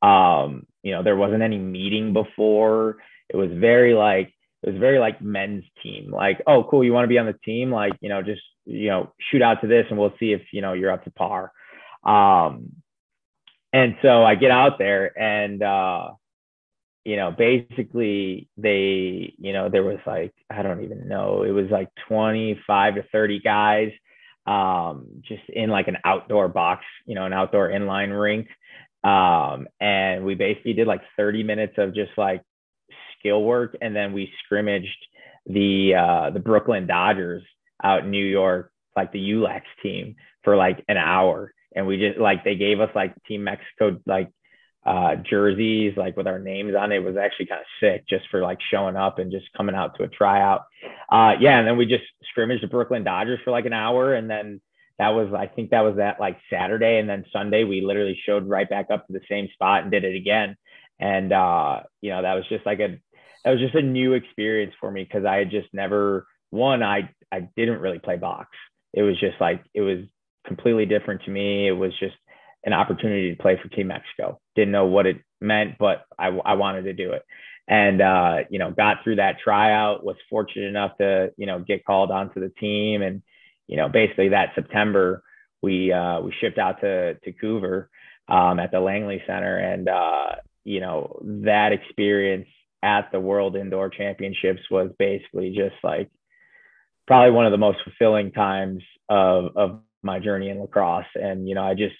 Um, you know, there wasn't any meeting before. It was very like it was very like men's team. Like, oh, cool, you want to be on the team? Like, you know, just you know, shoot out to this, and we'll see if you know you're up to par. Um, and so I get out there, and uh, you know, basically they, you know, there was like I don't even know, it was like 25 to 30 guys, um, just in like an outdoor box, you know, an outdoor inline rink. Um, and we basically did like 30 minutes of just like skill work, and then we scrimmaged the uh, the Brooklyn Dodgers out in New York like the ULAX team for like an hour. And we just like they gave us like Team Mexico like uh, jerseys like with our names on it. it was actually kind of sick just for like showing up and just coming out to a tryout. Uh, yeah, and then we just scrimmaged the Brooklyn Dodgers for like an hour, and then that was I think that was that like Saturday, and then Sunday we literally showed right back up to the same spot and did it again. And uh, you know that was just like a that was just a new experience for me because I had just never one I I didn't really play box. It was just like it was completely different to me. It was just an opportunity to play for Team Mexico. Didn't know what it meant, but I, I wanted to do it. And, uh, you know, got through that tryout, was fortunate enough to, you know, get called onto the team. And, you know, basically that September, we, uh, we shipped out to, to Cougar um, at the Langley Center. And, uh, you know, that experience at the World Indoor Championships was basically just like probably one of the most fulfilling times of, of my journey in lacrosse. And, you know, I just,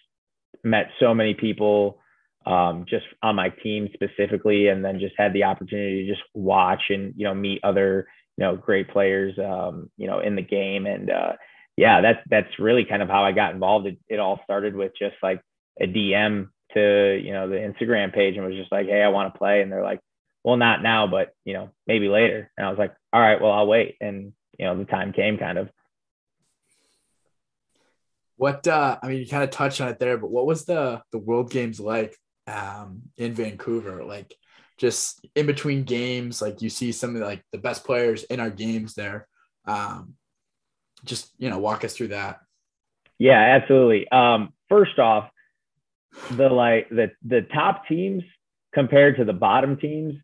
met so many people um, just on my team specifically, and then just had the opportunity to just watch and you know meet other you know great players um, you know in the game. And uh, yeah, that's that's really kind of how I got involved. It, it all started with just like a DM to you know the Instagram page and was just like, hey, I want to play, and they're like, well, not now, but you know maybe later. And I was like, all right, well, I'll wait. And you know the time came kind of. What uh, I mean, you kind of touched on it there, but what was the the World Games like um, in Vancouver? Like just in between games, like you see some of like the best players in our games there. Um, just you know, walk us through that. Yeah, absolutely. Um, first off, the like the the top teams compared to the bottom teams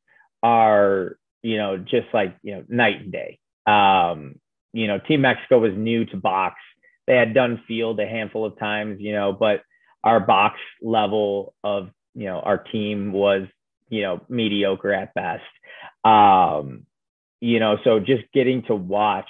are you know just like you know night and day. Um, you know, Team Mexico was new to box they had done field a handful of times, you know, but our box level of, you know, our team was, you know, mediocre at best. Um, you know, so just getting to watch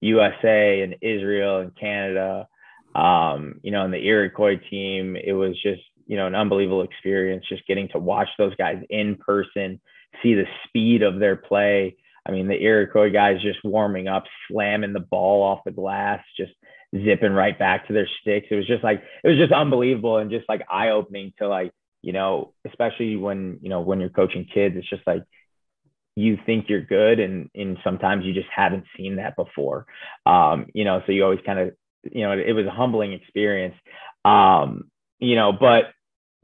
USA and Israel and Canada, um, you know, and the Iroquois team, it was just, you know, an unbelievable experience just getting to watch those guys in person, see the speed of their play. I mean, the Iroquois guys just warming up, slamming the ball off the glass, just zipping right back to their sticks. It was just like it was just unbelievable and just like eye opening to like you know, especially when you know when you're coaching kids, it's just like you think you're good and and sometimes you just haven't seen that before. Um, you know, so you always kind of you know it, it was a humbling experience. Um, you know, but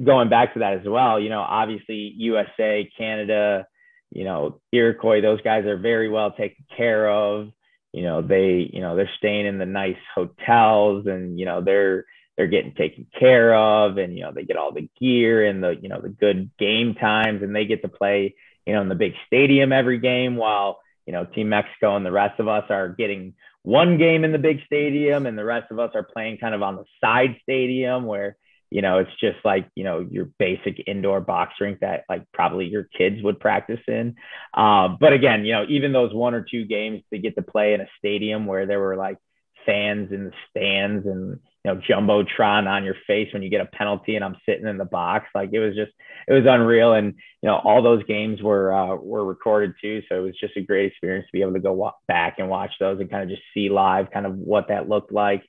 going back to that as well, you know, obviously USA, Canada, you know, Iroquois, those guys are very well taken care of. You know they you know they're staying in the nice hotels and you know they're they're getting taken care of and you know they get all the gear and the you know the good game times and they get to play you know in the big stadium every game while you know team mexico and the rest of us are getting one game in the big stadium and the rest of us are playing kind of on the side stadium where you know it's just like you know your basic indoor box rink that like probably your kids would practice in. Um, but again you know even those one or two games to get to play in a stadium where there were like fans in the stands and you know jumbotron on your face when you get a penalty and i'm sitting in the box like it was just it was unreal. And you know all those games were uh, were recorded too. So it was just a great experience to be able to go back and watch those and kind of just see live kind of what that looked like.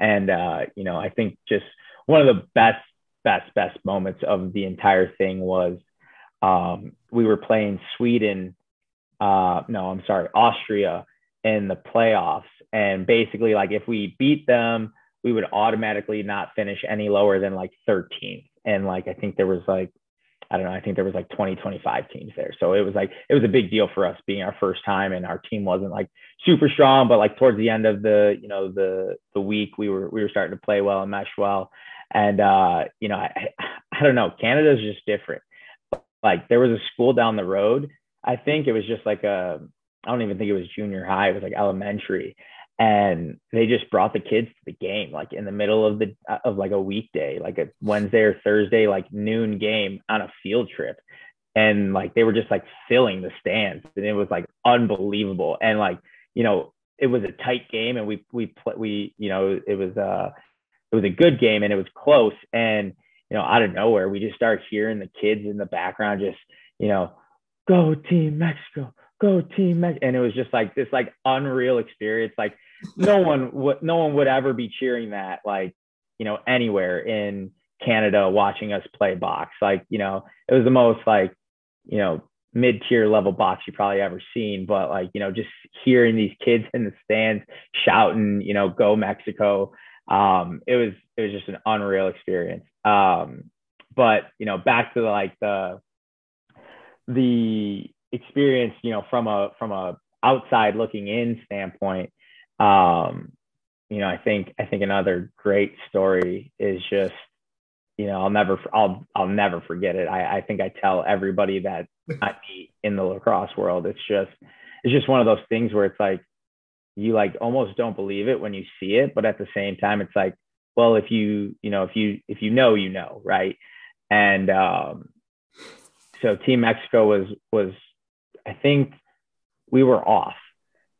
And uh, you know i think just one of the best, best, best moments of the entire thing was um, we were playing Sweden. Uh, no, I'm sorry, Austria in the playoffs. And basically, like if we beat them, we would automatically not finish any lower than like 13th. And like I think there was like I don't know, I think there was like 20, 25 teams there. So it was like, it was a big deal for us being our first time and our team wasn't like super strong, but like towards the end of the, you know, the, the week we were, we were starting to play well and mesh well. And, uh, you know, I, I don't know, Canada's just different. Like there was a school down the road. I think it was just like a, I don't even think it was junior high. It was like elementary and they just brought the kids to the game like in the middle of the of like a weekday like a wednesday or thursday like noon game on a field trip and like they were just like filling the stands and it was like unbelievable and like you know it was a tight game and we we we you know it was uh it was a good game and it was close and you know out of nowhere we just start hearing the kids in the background just you know go team mexico go team mexico and it was just like this like unreal experience like no one would no one would ever be cheering that like you know anywhere in Canada watching us play box. Like you know it was the most like you know mid tier level box you probably ever seen. But like you know just hearing these kids in the stands shouting you know go Mexico, um, it was it was just an unreal experience. Um, but you know back to the, like the the experience you know from a from a outside looking in standpoint um you know i think i think another great story is just you know i'll never i'll i'll never forget it i i think i tell everybody that i meet in the lacrosse world it's just it's just one of those things where it's like you like almost don't believe it when you see it but at the same time it's like well if you you know if you if you know you know right and um so team mexico was was i think we were off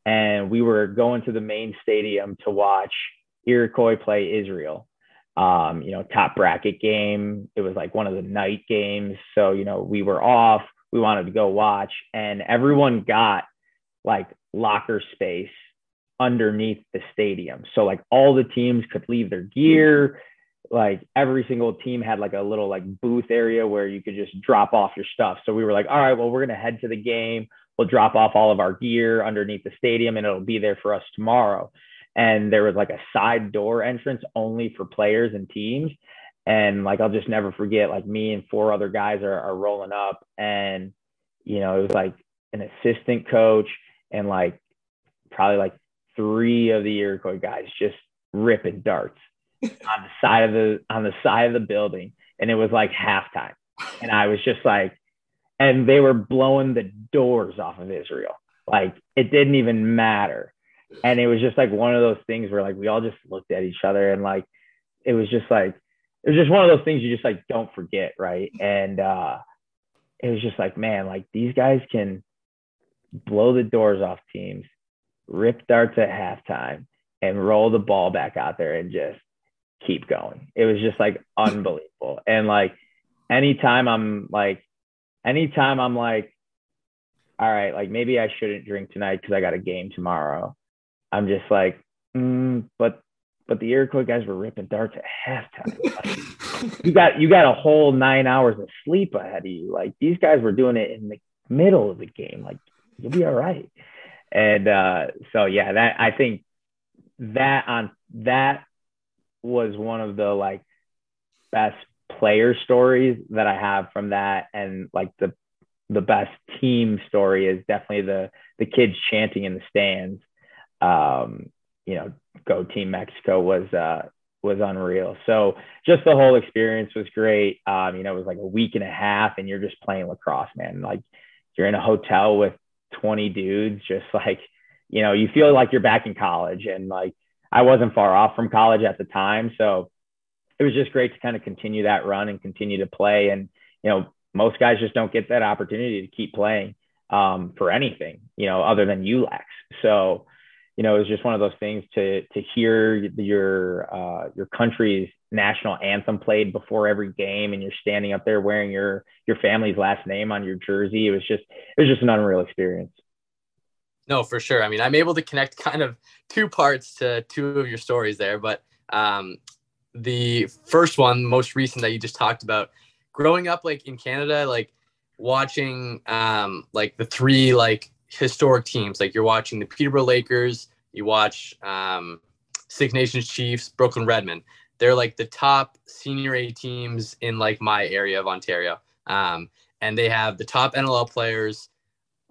and we were going to the main stadium to watch Iroquois play Israel. Um, you know, top bracket game. It was like one of the night games. So, you know, we were off. We wanted to go watch, and everyone got like locker space underneath the stadium. So, like, all the teams could leave their gear. Like, every single team had like a little like booth area where you could just drop off your stuff. So, we were like, all right, well, we're to head to the game we'll drop off all of our gear underneath the stadium and it'll be there for us tomorrow. And there was like a side door entrance only for players and teams. And like, I'll just never forget, like me and four other guys are, are rolling up and, you know, it was like an assistant coach and like probably like three of the Iroquois guys just ripping darts on the side of the, on the side of the building. And it was like halftime. And I was just like, and they were blowing the doors off of Israel. Like it didn't even matter. And it was just like one of those things where like we all just looked at each other and like it was just like it was just one of those things you just like don't forget, right? And uh it was just like, man, like these guys can blow the doors off teams, rip darts at halftime, and roll the ball back out there and just keep going. It was just like unbelievable. And like anytime I'm like anytime I'm like, all right, like maybe I shouldn't drink tonight because I got a game tomorrow. I'm just like, mm, but but the Iroquois guys were ripping darts at halftime. you got you got a whole nine hours of sleep ahead of you. Like these guys were doing it in the middle of the game. Like you'll be all right. And uh, so yeah, that I think that on that was one of the like best player stories that I have from that, and like the the best team story is definitely the the kids chanting in the stands. Um, you know, go Team Mexico was uh, was unreal. So just the whole experience was great. Um, you know, it was like a week and a half, and you're just playing lacrosse, man. Like you're in a hotel with 20 dudes, just like you know, you feel like you're back in college, and like I wasn't far off from college at the time, so it was just great to kind of continue that run and continue to play. And, you know, most guys just don't get that opportunity to keep playing um, for anything, you know, other than ULAX So, you know, it was just one of those things to to hear your uh, your country's national anthem played before every game, and you're standing up there wearing your your family's last name on your jersey. It was just it was just an unreal experience. No, for sure. I mean, I'm able to connect kind of two parts to two of your stories there, but um, the first one, most recent that you just talked about, growing up like in Canada, like watching um like the three like historic teams, like you're watching the Peterborough Lakers, you watch um Six Nations Chiefs, Brooklin Redmen. They're like the top senior A teams in like my area of Ontario. Um, and they have the top NLL players,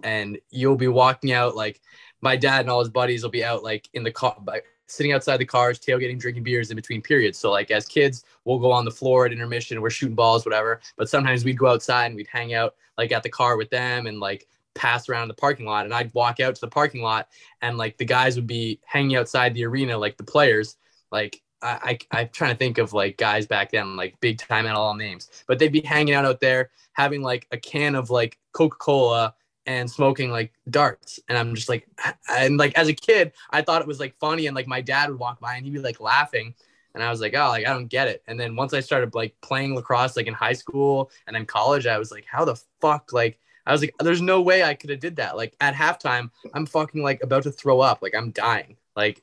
and you'll be walking out like my dad and all his buddies will be out like in the car by sitting outside the cars, tailgating, drinking beers in between periods. So like as kids, we'll go on the floor at intermission, we're shooting balls, whatever. But sometimes we'd go outside and we'd hang out like at the car with them and like pass around the parking lot. And I'd walk out to the parking lot and like the guys would be hanging outside the arena, like the players, like I, I am trying to think of like guys back then, like big time at all names, but they'd be hanging out out there having like a can of like Coca Cola and smoking like darts and i'm just like and like as a kid i thought it was like funny and like my dad would walk by and he'd be like laughing and i was like oh like i don't get it and then once i started like playing lacrosse like in high school and then college i was like how the fuck like i was like there's no way i could have did that like at halftime i'm fucking like about to throw up like i'm dying Like,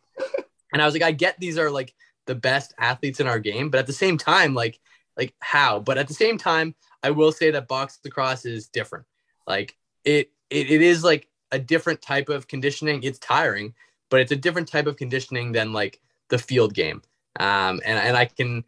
and I was like, I get these are like the best athletes in our game, but at the same time, like, like how? But at the same time, I will say that box lacrosse is different. Like it, it, it is like a different type of conditioning. It's tiring, but it's a different type of conditioning than like the field game. Um, and, and I can,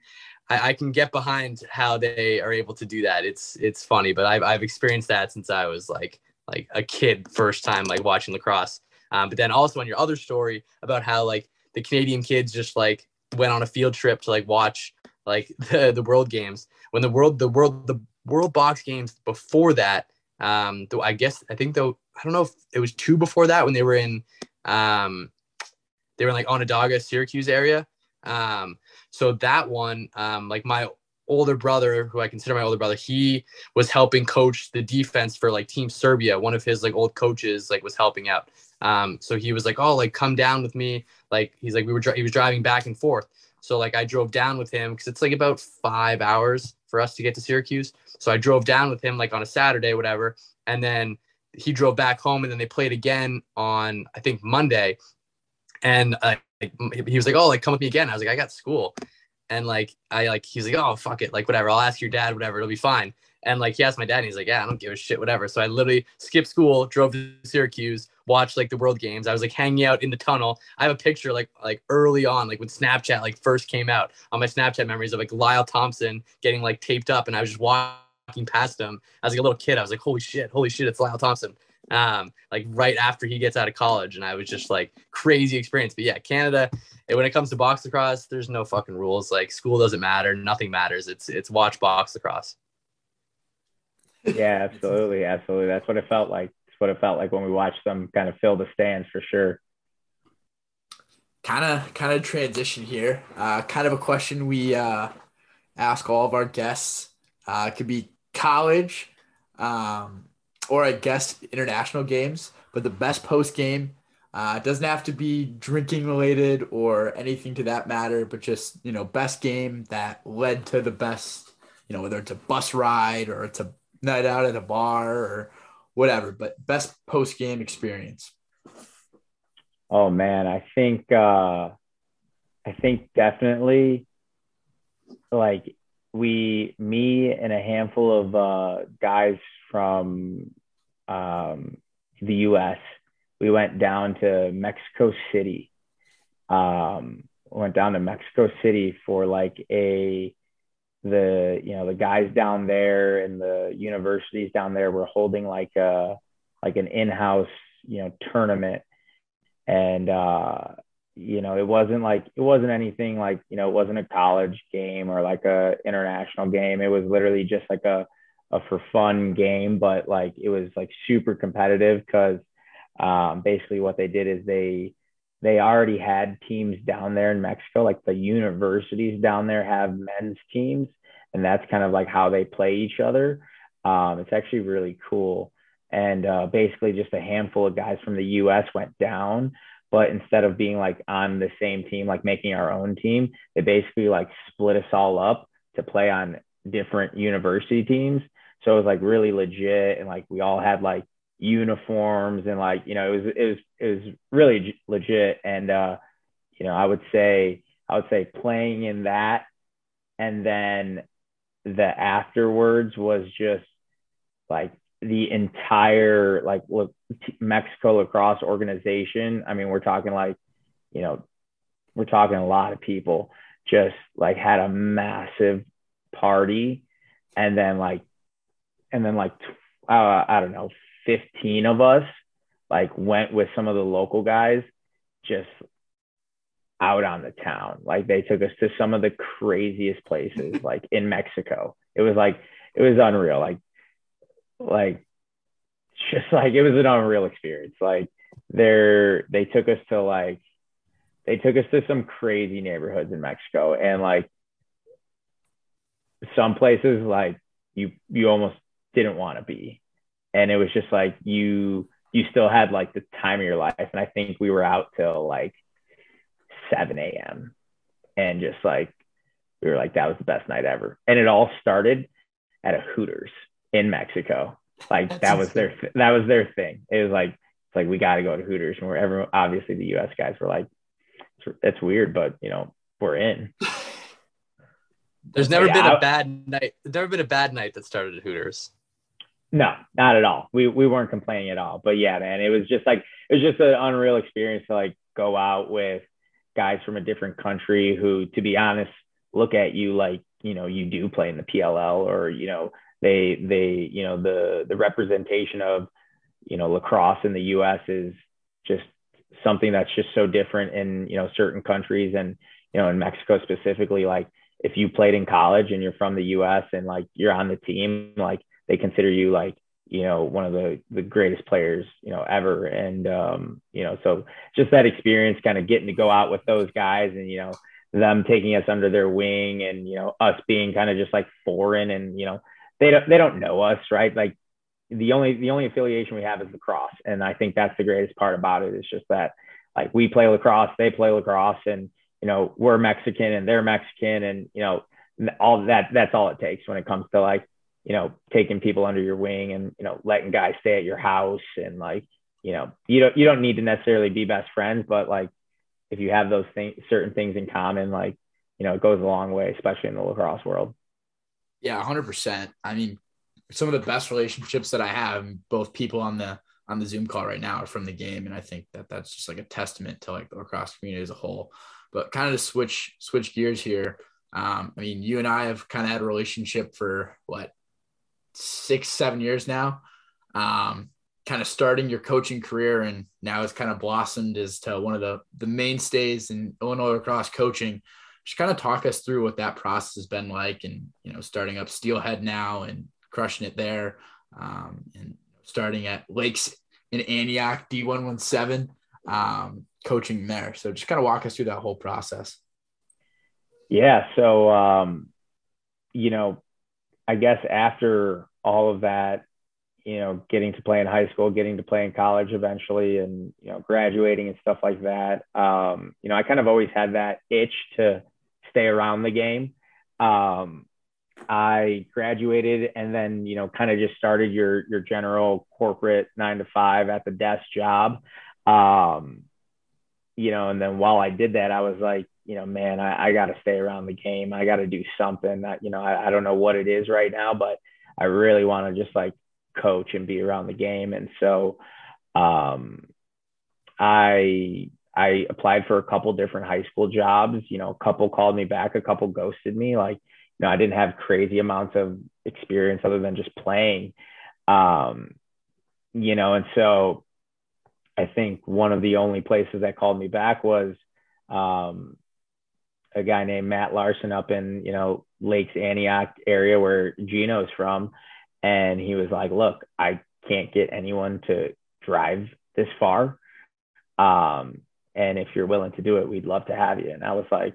I, I, can get behind how they are able to do that. It's, it's funny, but I've, I've experienced that since I was like, like a kid first time, like watching lacrosse. Um, but then also on your other story about how like the Canadian kids just like went on a field trip to like watch like the, the world games when the world the world the world box games before that um though i guess i think though i don't know if it was two before that when they were in um they were in like onondaga syracuse area um so that one um like my older brother who i consider my older brother he was helping coach the defense for like team serbia. One of his like old coaches like was helping out. Um so he was like oh like come down with me. Like he's like we were he was driving back and forth. So like I drove down with him because it's like about five hours for us to get to Syracuse. So I drove down with him like on a Saturday, whatever, and then he drove back home, and then they played again on I think Monday, and uh, he was like, "Oh, like come with me again." I was like, "I got school," and like I like he's like, "Oh, fuck it, like whatever. I'll ask your dad, whatever. It'll be fine." And like he asked my dad, and he's like, "Yeah, I don't give a shit, whatever." So I literally skipped school, drove to Syracuse, watched like the World Games. I was like hanging out in the tunnel. I have a picture like like early on, like when Snapchat like first came out on my Snapchat memories of like Lyle Thompson getting like taped up, and I was just walking past him as like a little kid. I was like, "Holy shit, holy shit, it's Lyle Thompson." Um, like right after he gets out of college, and I was just like crazy experience. But yeah, Canada. And when it comes to box lacrosse, there's no fucking rules. Like school doesn't matter, nothing matters. It's it's watch box lacrosse yeah, absolutely, absolutely. That's what it felt like. It's what it felt like when we watched them kind of fill the stands for sure. Kind of, kind of transition here. Uh, kind of a question we uh, ask all of our guests. Uh, it could be college, um, or I guess international games. But the best post game uh, doesn't have to be drinking related or anything to that matter, but just you know best game that led to the best. You know whether it's a bus ride or it's a night out at a bar or whatever, but best post game experience. Oh man, I think uh I think definitely like we me and a handful of uh guys from um the US we went down to Mexico City. Um went down to Mexico City for like a the you know the guys down there and the universities down there were holding like a like an in-house you know tournament and uh you know it wasn't like it wasn't anything like you know it wasn't a college game or like a international game it was literally just like a a for fun game but like it was like super competitive because um basically what they did is they they already had teams down there in Mexico, like the universities down there have men's teams, and that's kind of like how they play each other. Um, it's actually really cool. And uh, basically, just a handful of guys from the US went down, but instead of being like on the same team, like making our own team, they basically like split us all up to play on different university teams. So it was like really legit, and like we all had like uniforms and like you know it was it was it was really legit and uh you know i would say i would say playing in that and then the afterwards was just like the entire like look mexico lacrosse organization i mean we're talking like you know we're talking a lot of people just like had a massive party and then like and then like uh, i don't know 15 of us like went with some of the local guys just out on the town. Like they took us to some of the craziest places like in Mexico. It was like it was unreal. Like like just like it was an unreal experience. Like they're they took us to like they took us to some crazy neighborhoods in Mexico. And like some places like you you almost didn't want to be. And it was just like you you still had like the time of your life. And i think we were out till like 7 a.m and just like we were like that was the best night ever. And it all started at a hooters in mexico like That's that was their that was their thing it was like it's like we got to go to hooters and we're everyone obviously the us guys were like it's weird, but you know, we're in. There's never yeah, been a bad night. There's never been a bad night that started at Hooters. No, not at all. We we weren't complaining at all. But yeah, man, it was just like it was just an unreal experience to like go out with guys from a different country who, to be honest, look at you like you know you do play in the PLL or you know they they you know the the representation of you know lacrosse in the U.S. is just something that's just so different in you know certain countries and you know in Mexico specifically like if you played in college and you're from the US and like you're on the team like they consider you like you know one of the the greatest players you know ever and um you know so just that experience kind of getting to go out with those guys and you know them taking us under their wing and you know us being kind of just like foreign and you know they don't they don't know us right? Like the only the only affiliation we have is lacrosse. And i think that's the greatest part about it. it is just that like we play lacrosse they play lacrosse and you know we're mexican and they're mexican. And you know all that that's all it takes when it comes to like you know taking people under your wing and you know letting guys stay at your house. And like you know you don't you don't need to necessarily be best friends but like if you have those things certain things in common like you know it goes a long way especially in the lacrosse world yeah 100% i mean some of the best relationships that i have both people on the on the zoom call right now are from the game and i think that that's just like a testament to like the lacrosse community as a whole but kind of to switch switch gears here um, i mean you and i have kind of had a relationship for what six, seven years now. Um, kind of starting your coaching career and now it's kind of blossomed as to one of the the mainstays in Illinois lacrosse coaching. Just kind of talk us through what that process has been like and you know starting up Steelhead now and crushing it there um, and starting at Lakes in Antioch D117 um, coaching there. So just kind of walk us through that whole process. Yeah. So, um, you know, I guess after all of that, you know, getting to play in high school, getting to play in college eventually, and you know, graduating and stuff like that. Um, you know, I kind of always had that itch to stay around the game. Um, I graduated and then, you know, kind of just started your your general corporate nine to five at the desk job. Um, you know, and then while I did that, I was like, you know, man, I, I got to stay around the game. I got to do something that, you know, I, I don't know what it is right now, but I really want to just like coach and be around the game. And so, um, I, I applied for a couple different high school jobs. You know, a couple called me back, a couple ghosted me. Like, you know, I didn't have crazy amounts of experience other than just playing. Um, you know, and so I think one of the only places that called me back was um, a guy named Matt Larson up in, you know, Lakes Antioch area where Gino's from. And he was like, look, I can't get anyone to drive this far. Um, and if you're willing to do it, we'd love to have you. And I was like,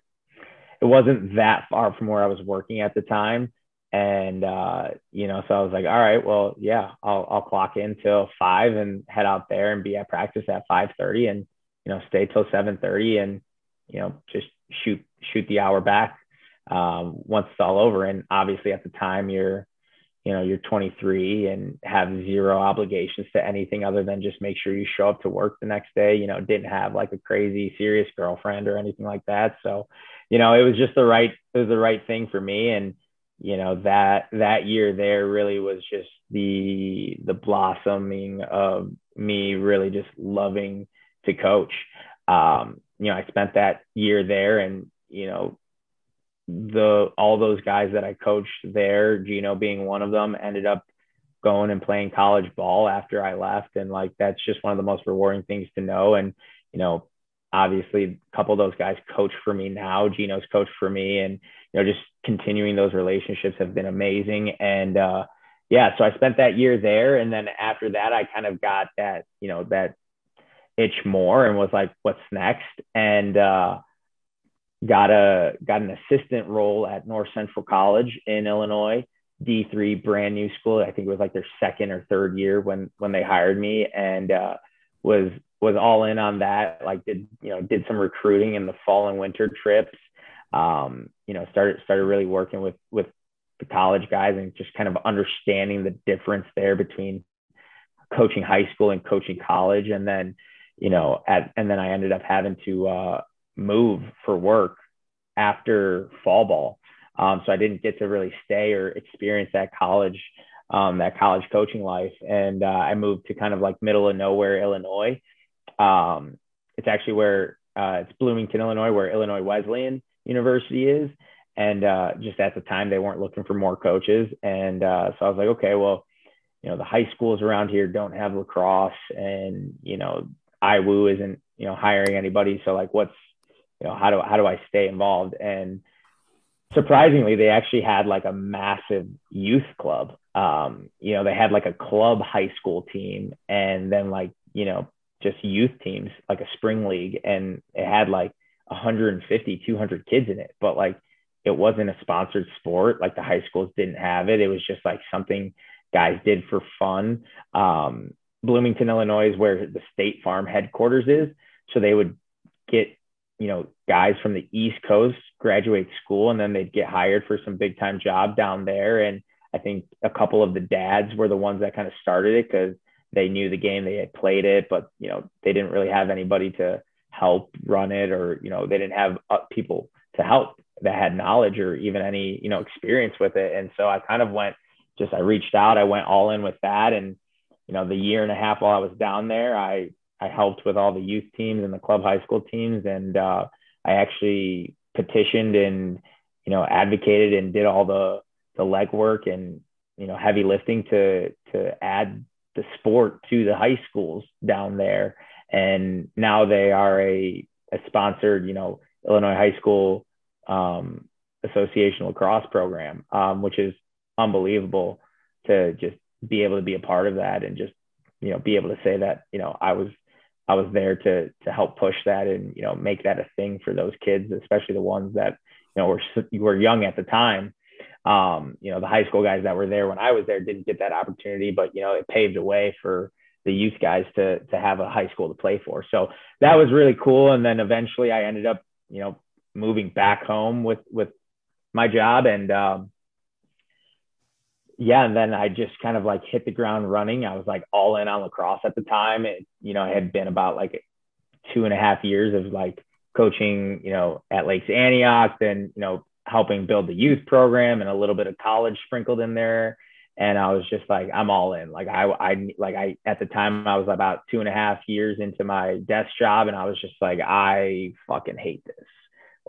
it wasn't that far from where I was working at the time. And, uh, you know, so I was like, all right, well, yeah, I'll, I'll clock in till five and head out there and be at practice at 530 and, you know, stay till 730 and, you know, just shoot shoot the hour back um, once it's all over. And obviously, at the time, you're you know you're 23 and have zero obligations to anything other than just make sure you show up to work the next day. You know, didn't have like a crazy serious girlfriend or anything like that. So, you know, it was just the right it was the right thing for me and you know that that year there really was just the the blossoming of me really just loving to coach um, you know, I spent that year there and, you know, the all those guys that I coached there, Gino being one of them, ended up going and playing college ball after I left. And like that's just one of the most rewarding things to know. And, you know, obviously a couple of those guys coach for me now. Gino's coach for me. And, you know, just continuing those relationships have been amazing. And uh yeah, so I spent that year there. And then after that, I kind of got that, you know, that itch more and was like, what's next? And uh, got a got an assistant role at North Central College in Illinois, D3 brand new school. I think it was like their second or third year when when they hired me and uh, was was all in on that. Like did you know did some recruiting in the fall and winter trips. Um, you know started started really working with with the college guys and just kind of understanding the difference there between coaching high school and coaching college and then you know, at, and then I ended up having to, uh, move for work after fall ball. Um, so I didn't get to really stay or experience that college, um, that college coaching life. And uh, I moved to kind of like middle of nowhere, Illinois. Um, it's actually where uh, it's Bloomington, Illinois, where Illinois Wesleyan University is. And uh, just at the time, they weren't looking for more coaches. And uh, so I was like, okay, well, you know, the high schools around here don't have lacrosse, and you know, IWU isn't you know hiring anybody. So like, what's you know, how do how do I stay involved? And surprisingly, they actually had like a massive youth club. Um, you know, they had like a club high school team, and then like you know just youth teams, like a spring league, and it had like 150, 200 kids in it. But like, it wasn't a sponsored sport. Like the high schools didn't have it. It was just like something guys did for fun. Um, Bloomington, Illinois is where the State Farm headquarters is. So they would get, you know, guys from the East Coast graduate school and then they'd get hired for some big time job down there. And I think a couple of the dads were the ones that kind of started it because they knew the game, they had played it, but, you know, they didn't really have anybody to help run it or, you know, they didn't have uh, people to help that had knowledge or even any, you know, experience with it. And so I kind of went just I reached out, I went all in with that. And, you know, the year and a half while I was down there, I, I helped with all the youth teams and the club high school teams. And uh, I actually petitioned and, you know, advocated and did all the, the legwork and, you know, heavy lifting to, to add the sport to the high schools down there. And now they are a, a sponsored, you know, Illinois High School um, Association lacrosse program, um, which is unbelievable to just be able to be a part of that and just you know be able to say that you know I was I was there to to help push that and you know make that a thing for those kids, especially the ones that you know were were young at the time. Um, you know, the high school guys that were there when I was there didn't get that opportunity, but you know, it paved the way for the youth guys to to have a high school to play for. So that was really cool. And then eventually, I ended up you know moving back home with with my job and um, yeah, and then I just kind of like hit the ground running. I was like all in on lacrosse at the time. It, you know, it had been about like two and a half years of like coaching, you know, at Lakes Antioch, then, you know, helping build the youth program and a little bit of college sprinkled in there. And I was just like, I'm all in. Like I, I, like I, at the time I was about two and a half years into my desk job. And I was just like, I fucking hate this.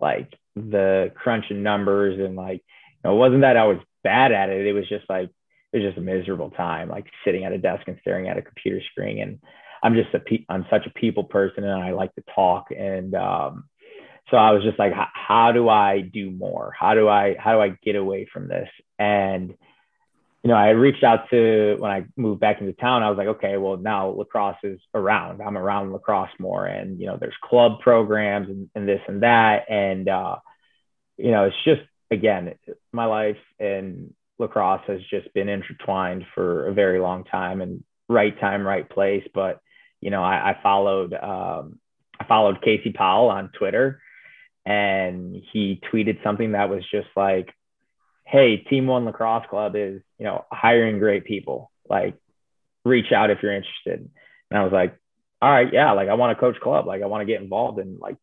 Like the crunching numbers and like, you know, it wasn't that I was bad at it. It was just like it was just a miserable time, like sitting at a desk and staring at a computer screen. And I'm just a pe- I'm such a people person, and I like to talk. And um, so I was just like, how do I do more? How do I how do I get away from this? And you know, I reached out to when I moved back into town. I was like, okay, well now lacrosse is around. I'm around lacrosse more, and you know, there's club programs and, and this and that, and uh, you know, it's just again, my life and lacrosse has just been intertwined for a very long time and right time, right place. But, you know, I, I followed, um, I followed Casey Powell on Twitter and he tweeted something that was just like, Hey, team one lacrosse club is, you know, hiring great people. Like reach out if you're interested. And I was like, all right, yeah, like I want to coach club. Like I want to get involved in like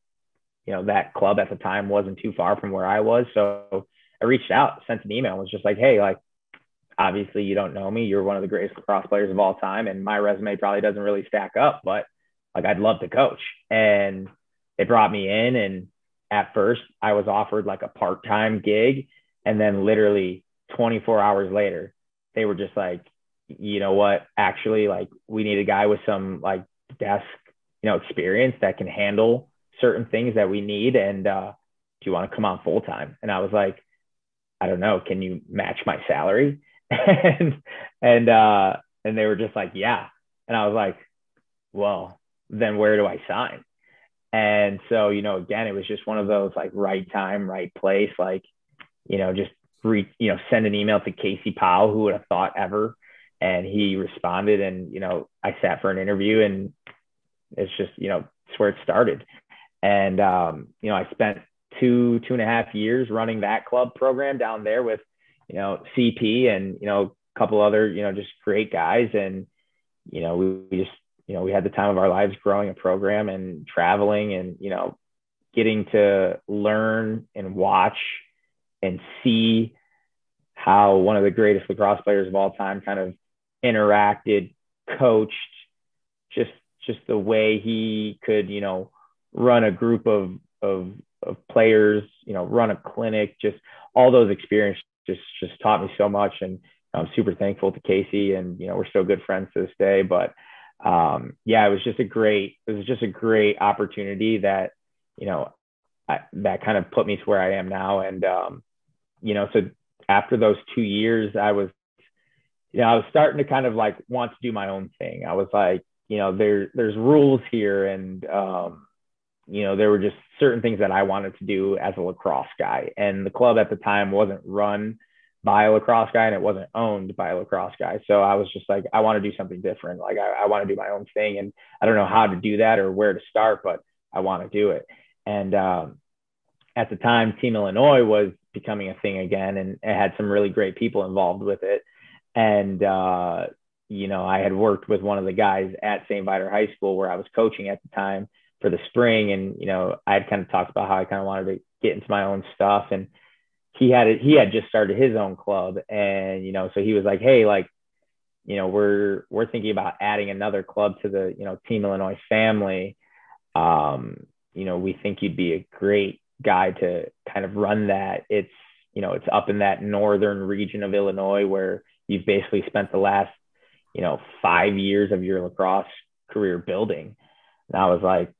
you know, that club at the time wasn't too far from where I was. So I reached out, sent an email, was just like, hey, like, obviously you don't know me. You're one of the greatest lacrosse players of all time. And my resume probably doesn't really stack up, but like, I'd love to coach. And they brought me in. And at first, I was offered like a part time gig. And then literally 24 hours later, they were just like, you know what? Actually, like, we need a guy with some like desk, you know, experience that can handle certain things that we need and uh, do you want to come on full time and i was like i don't know can you match my salary? And and uh and they were just like yeah. And i was like well then where do i sign? And so you know again it was just one of those like right time right place like you know just re you know send an email to casey powell who would have thought ever. And he responded and you know i sat for an interview and it's just you know it's where it started and, um, you know, I spent two, two and a half years running that club program down there with, you know, CP and, you know, a couple other, you know, just great guys. And, you know, we, we just, you know, we had the time of our lives growing a program and traveling and, you know, getting to learn and watch and see how one of the greatest lacrosse players of all time kind of interacted, coached, just just the way he could, you know, run a group of of of players, you know, run a clinic, just all those experiences just just taught me so much. And I'm super thankful to Casey and you know we're still good friends to this day. But um, yeah it was just a great it was just a great opportunity that you know I, that kind of put me to where I am now. And um, you know so after those two years I was you know I was starting to kind of like want to do my own thing. I was like you know there there's rules here. And um, you know there were just certain things that I wanted to do as a lacrosse guy and the club at the time wasn't run by a lacrosse guy and it wasn't owned by a lacrosse guy. So I was just like, I want to do something different. Like I, I want to do my own thing. And I don't know how to do that or where to start, but I want to do it. And um, at the time, Team Illinois was becoming a thing again and it had some really great people involved with it. And, uh, you know, I had worked with one of the guys at St. Viator High School where I was coaching at the time for the spring. And, you know, I had kind of talked about how I kind of wanted to get into my own stuff. And, he had he had just started his own club and you know so he was like hey like you know we're we're thinking about adding another club to the you know team illinois family um you know we think you'd be a great guy to kind of run that it's you know it's up in that northern region of illinois where you've basically spent the last you know five years of your lacrosse career building and i was like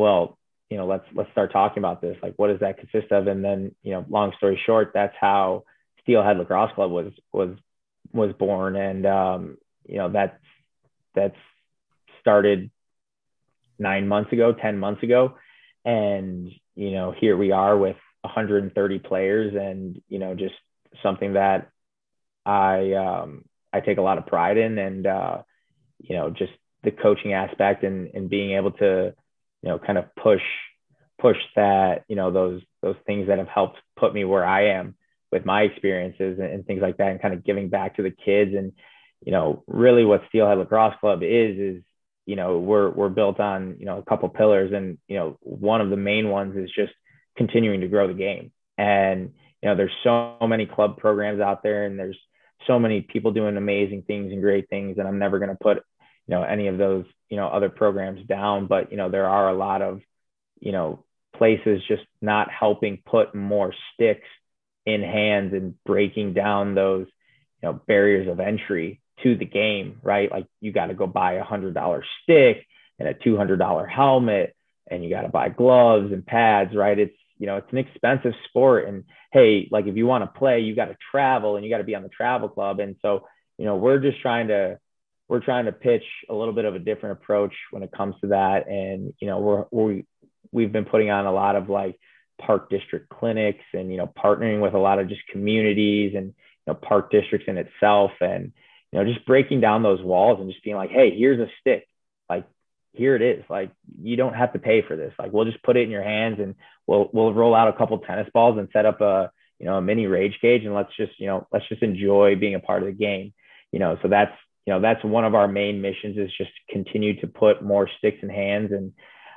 well you know, let's let's start talking about this. Like, what does that consist of? And then, you know, long story short, that's how Steelhead Lacrosse Club was was was born, and um, you know, that's that's started nine months ago, ten months ago, and you know, here we are with 130 players, and you know, just something that I um, I take a lot of pride in, and uh, you know, just the coaching aspect and and being able to you know, kind of push push that, you know, those those things that have helped put me where I am with my experiences and, and things like that, and kind of giving back to the kids. And you know, really, what Steelhead Lacrosse Club is is you know we're we're built on you know a couple pillars, and you know one of the main ones is just continuing to grow the game. And you know, there's so many club programs out there, and there's so many people doing amazing things and great things, and I'm never going to put you know any of those you know other programs down but you know there are a lot of you know places just not helping put more sticks in hands and breaking down those you know barriers of entry to the game right? Like you got to go buy a hundred dollar stick and a two hundred dollar helmet and you got to buy gloves and pads right? It's you know it's an expensive sport and hey like if you want to play you got to travel and you got to be on the travel club and so you know we're just trying to we're trying to pitch a little bit of a different approach when it comes to that. And, you know, we're, we, we've been putting on a lot of like park district clinics and, you know, partnering with a lot of just communities and, you know, park districts in itself and, you know, just breaking down those walls and just being like, Hey, here's a stick. Like, here it is. Like, you don't have to pay for this. Like, we'll just put it in your hands and we'll, we'll roll out a couple tennis balls and set up a, you know, a mini rage cage and let's just, you know, let's just enjoy being a part of the game. You know, so that's you know that's one of our main missions is just continue to put more sticks in hands. And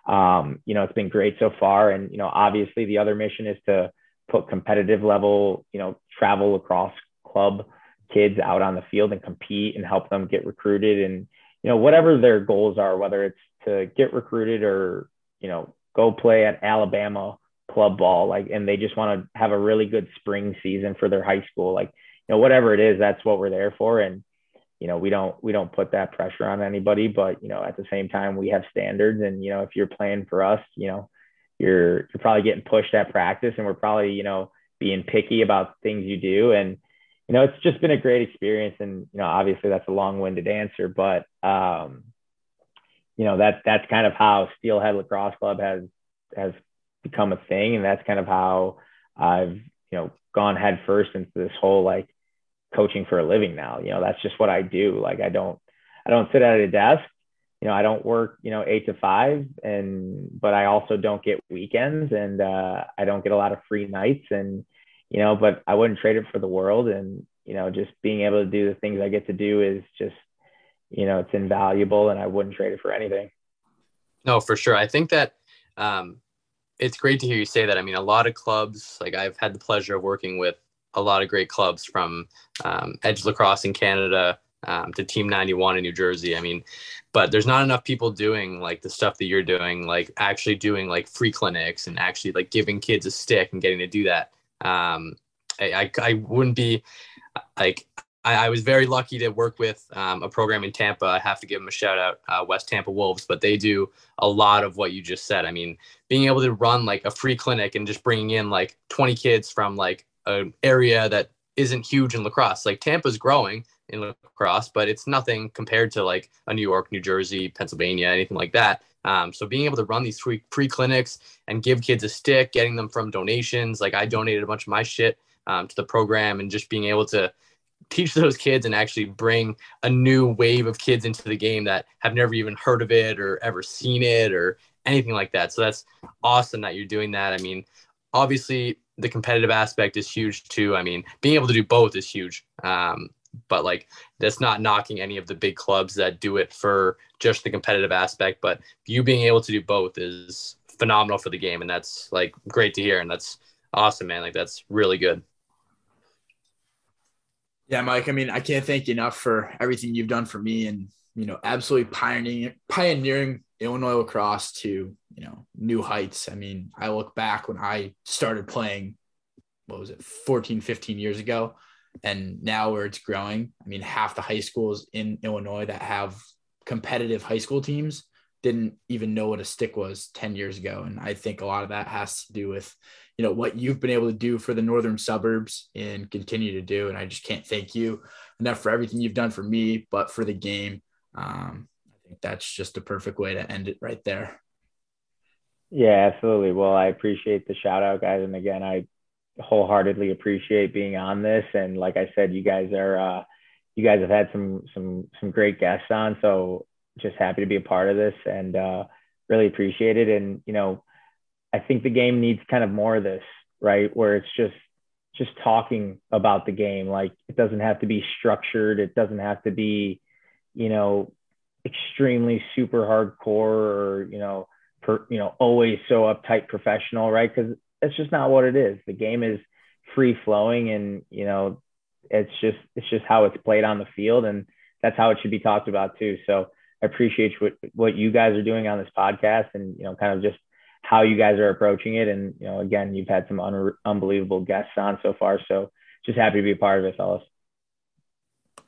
um, you know it's been great so far. And you know obviously the other mission is to put competitive level you know travel across club kids out on the field and compete and help them get recruited. And you know whatever their goals are whether it's to get recruited or you know go play at Alabama club ball like and they just want to have a really good spring season for their high school like you know whatever it is that's what we're there for. And you know we don't we don't put that pressure on anybody but you know at the same time we have standards and you know if you're playing for us you know you're you're probably getting pushed at practice and we're probably you know being picky about things you do. And you know it's just been a great experience and you know obviously that's a long-winded answer but um you know that that's kind of how steelhead lacrosse club has has become a thing. And that's kind of how i've you know gone head first into this whole like coaching for a living now. You know, that's just what I do. Like I don't I don't sit at a desk. You know, I don't work, you know, eight to five and but I also don't get weekends and uh I don't get a lot of free nights and you know, but I wouldn't trade it for the world and you know, just being able to do the things I get to do is just you know, it's invaluable and I wouldn't trade it for anything. No, for sure. I think that um it's great to hear you say that. I mean, a lot of clubs, like I've had the pleasure of working with a lot of great clubs from um, Edge Lacrosse in Canada um, to Team 91 in New Jersey. I mean, but there's not enough people doing like the stuff that you're doing, like actually doing like free clinics and actually like giving kids a stick and getting to do that. Um, I, I, I wouldn't be like I, I, was very lucky to work with um, a program in Tampa. I have to give them a shout out, uh, West Tampa Wolves, but they do a lot of what you just said. I mean, being able to run like a free clinic and just bringing in like 20 kids from like an area that isn't huge in lacrosse. Like Tampa's growing in lacrosse, but it's nothing compared to like a New York, New Jersey, Pennsylvania, anything like that. Um, so being able to run these free, free clinics and give kids a stick, getting them from donations, like I donated a bunch of my shit um, to the program and just being able to teach those kids and actually bring a new wave of kids into the game that have never even heard of it or ever seen it or anything like that. So that's awesome that you're doing that. I mean, obviously the competitive aspect is huge too. I mean, being able to do both is huge. Um, but like that's not knocking any of the big clubs that do it for just the competitive aspect. But you being able to do both is phenomenal for the game, and that's like great to hear, and that's awesome, man. Like that's really good. Yeah, Mike. I mean, I can't thank you enough for everything you've done for me and, you know, absolutely pioneering pioneering Illinois lacrosse to, you know, new heights. I mean, I look back when I started playing, what was it, 14, 15 years ago, and now where it's growing. I mean, half the high schools in Illinois that have competitive high school teams didn't even know what a stick was 10 years ago. And I think a lot of that has to do with, you know what you've been able to do for the northern suburbs and continue to do and i just can't thank you enough for everything you've done for me but for the game um, think that's just a perfect way to end it right there yeah absolutely well i appreciate the shout out guys and again i wholeheartedly appreciate being on this and like i said you guys are uh, you guys have had some some some great guests on so just happy to be a part of this and uh, really appreciate it and you know I think the game needs kind of more of this, right? Where it's just just talking about the game. Like it doesn't have to be structured. It doesn't have to be, you know, extremely super hardcore or you know, per, you know, always so uptight professional, right? Because that's just not what it is. The game is free flowing, and you know, it's just it's just how it's played on the field, and that's how it should be talked about too. So I appreciate what what you guys are doing on this podcast, and you know, kind of just how you guys are approaching it. And, you know, again, you've had some un- unbelievable guests on so far. So just happy to be a part of it, fellas.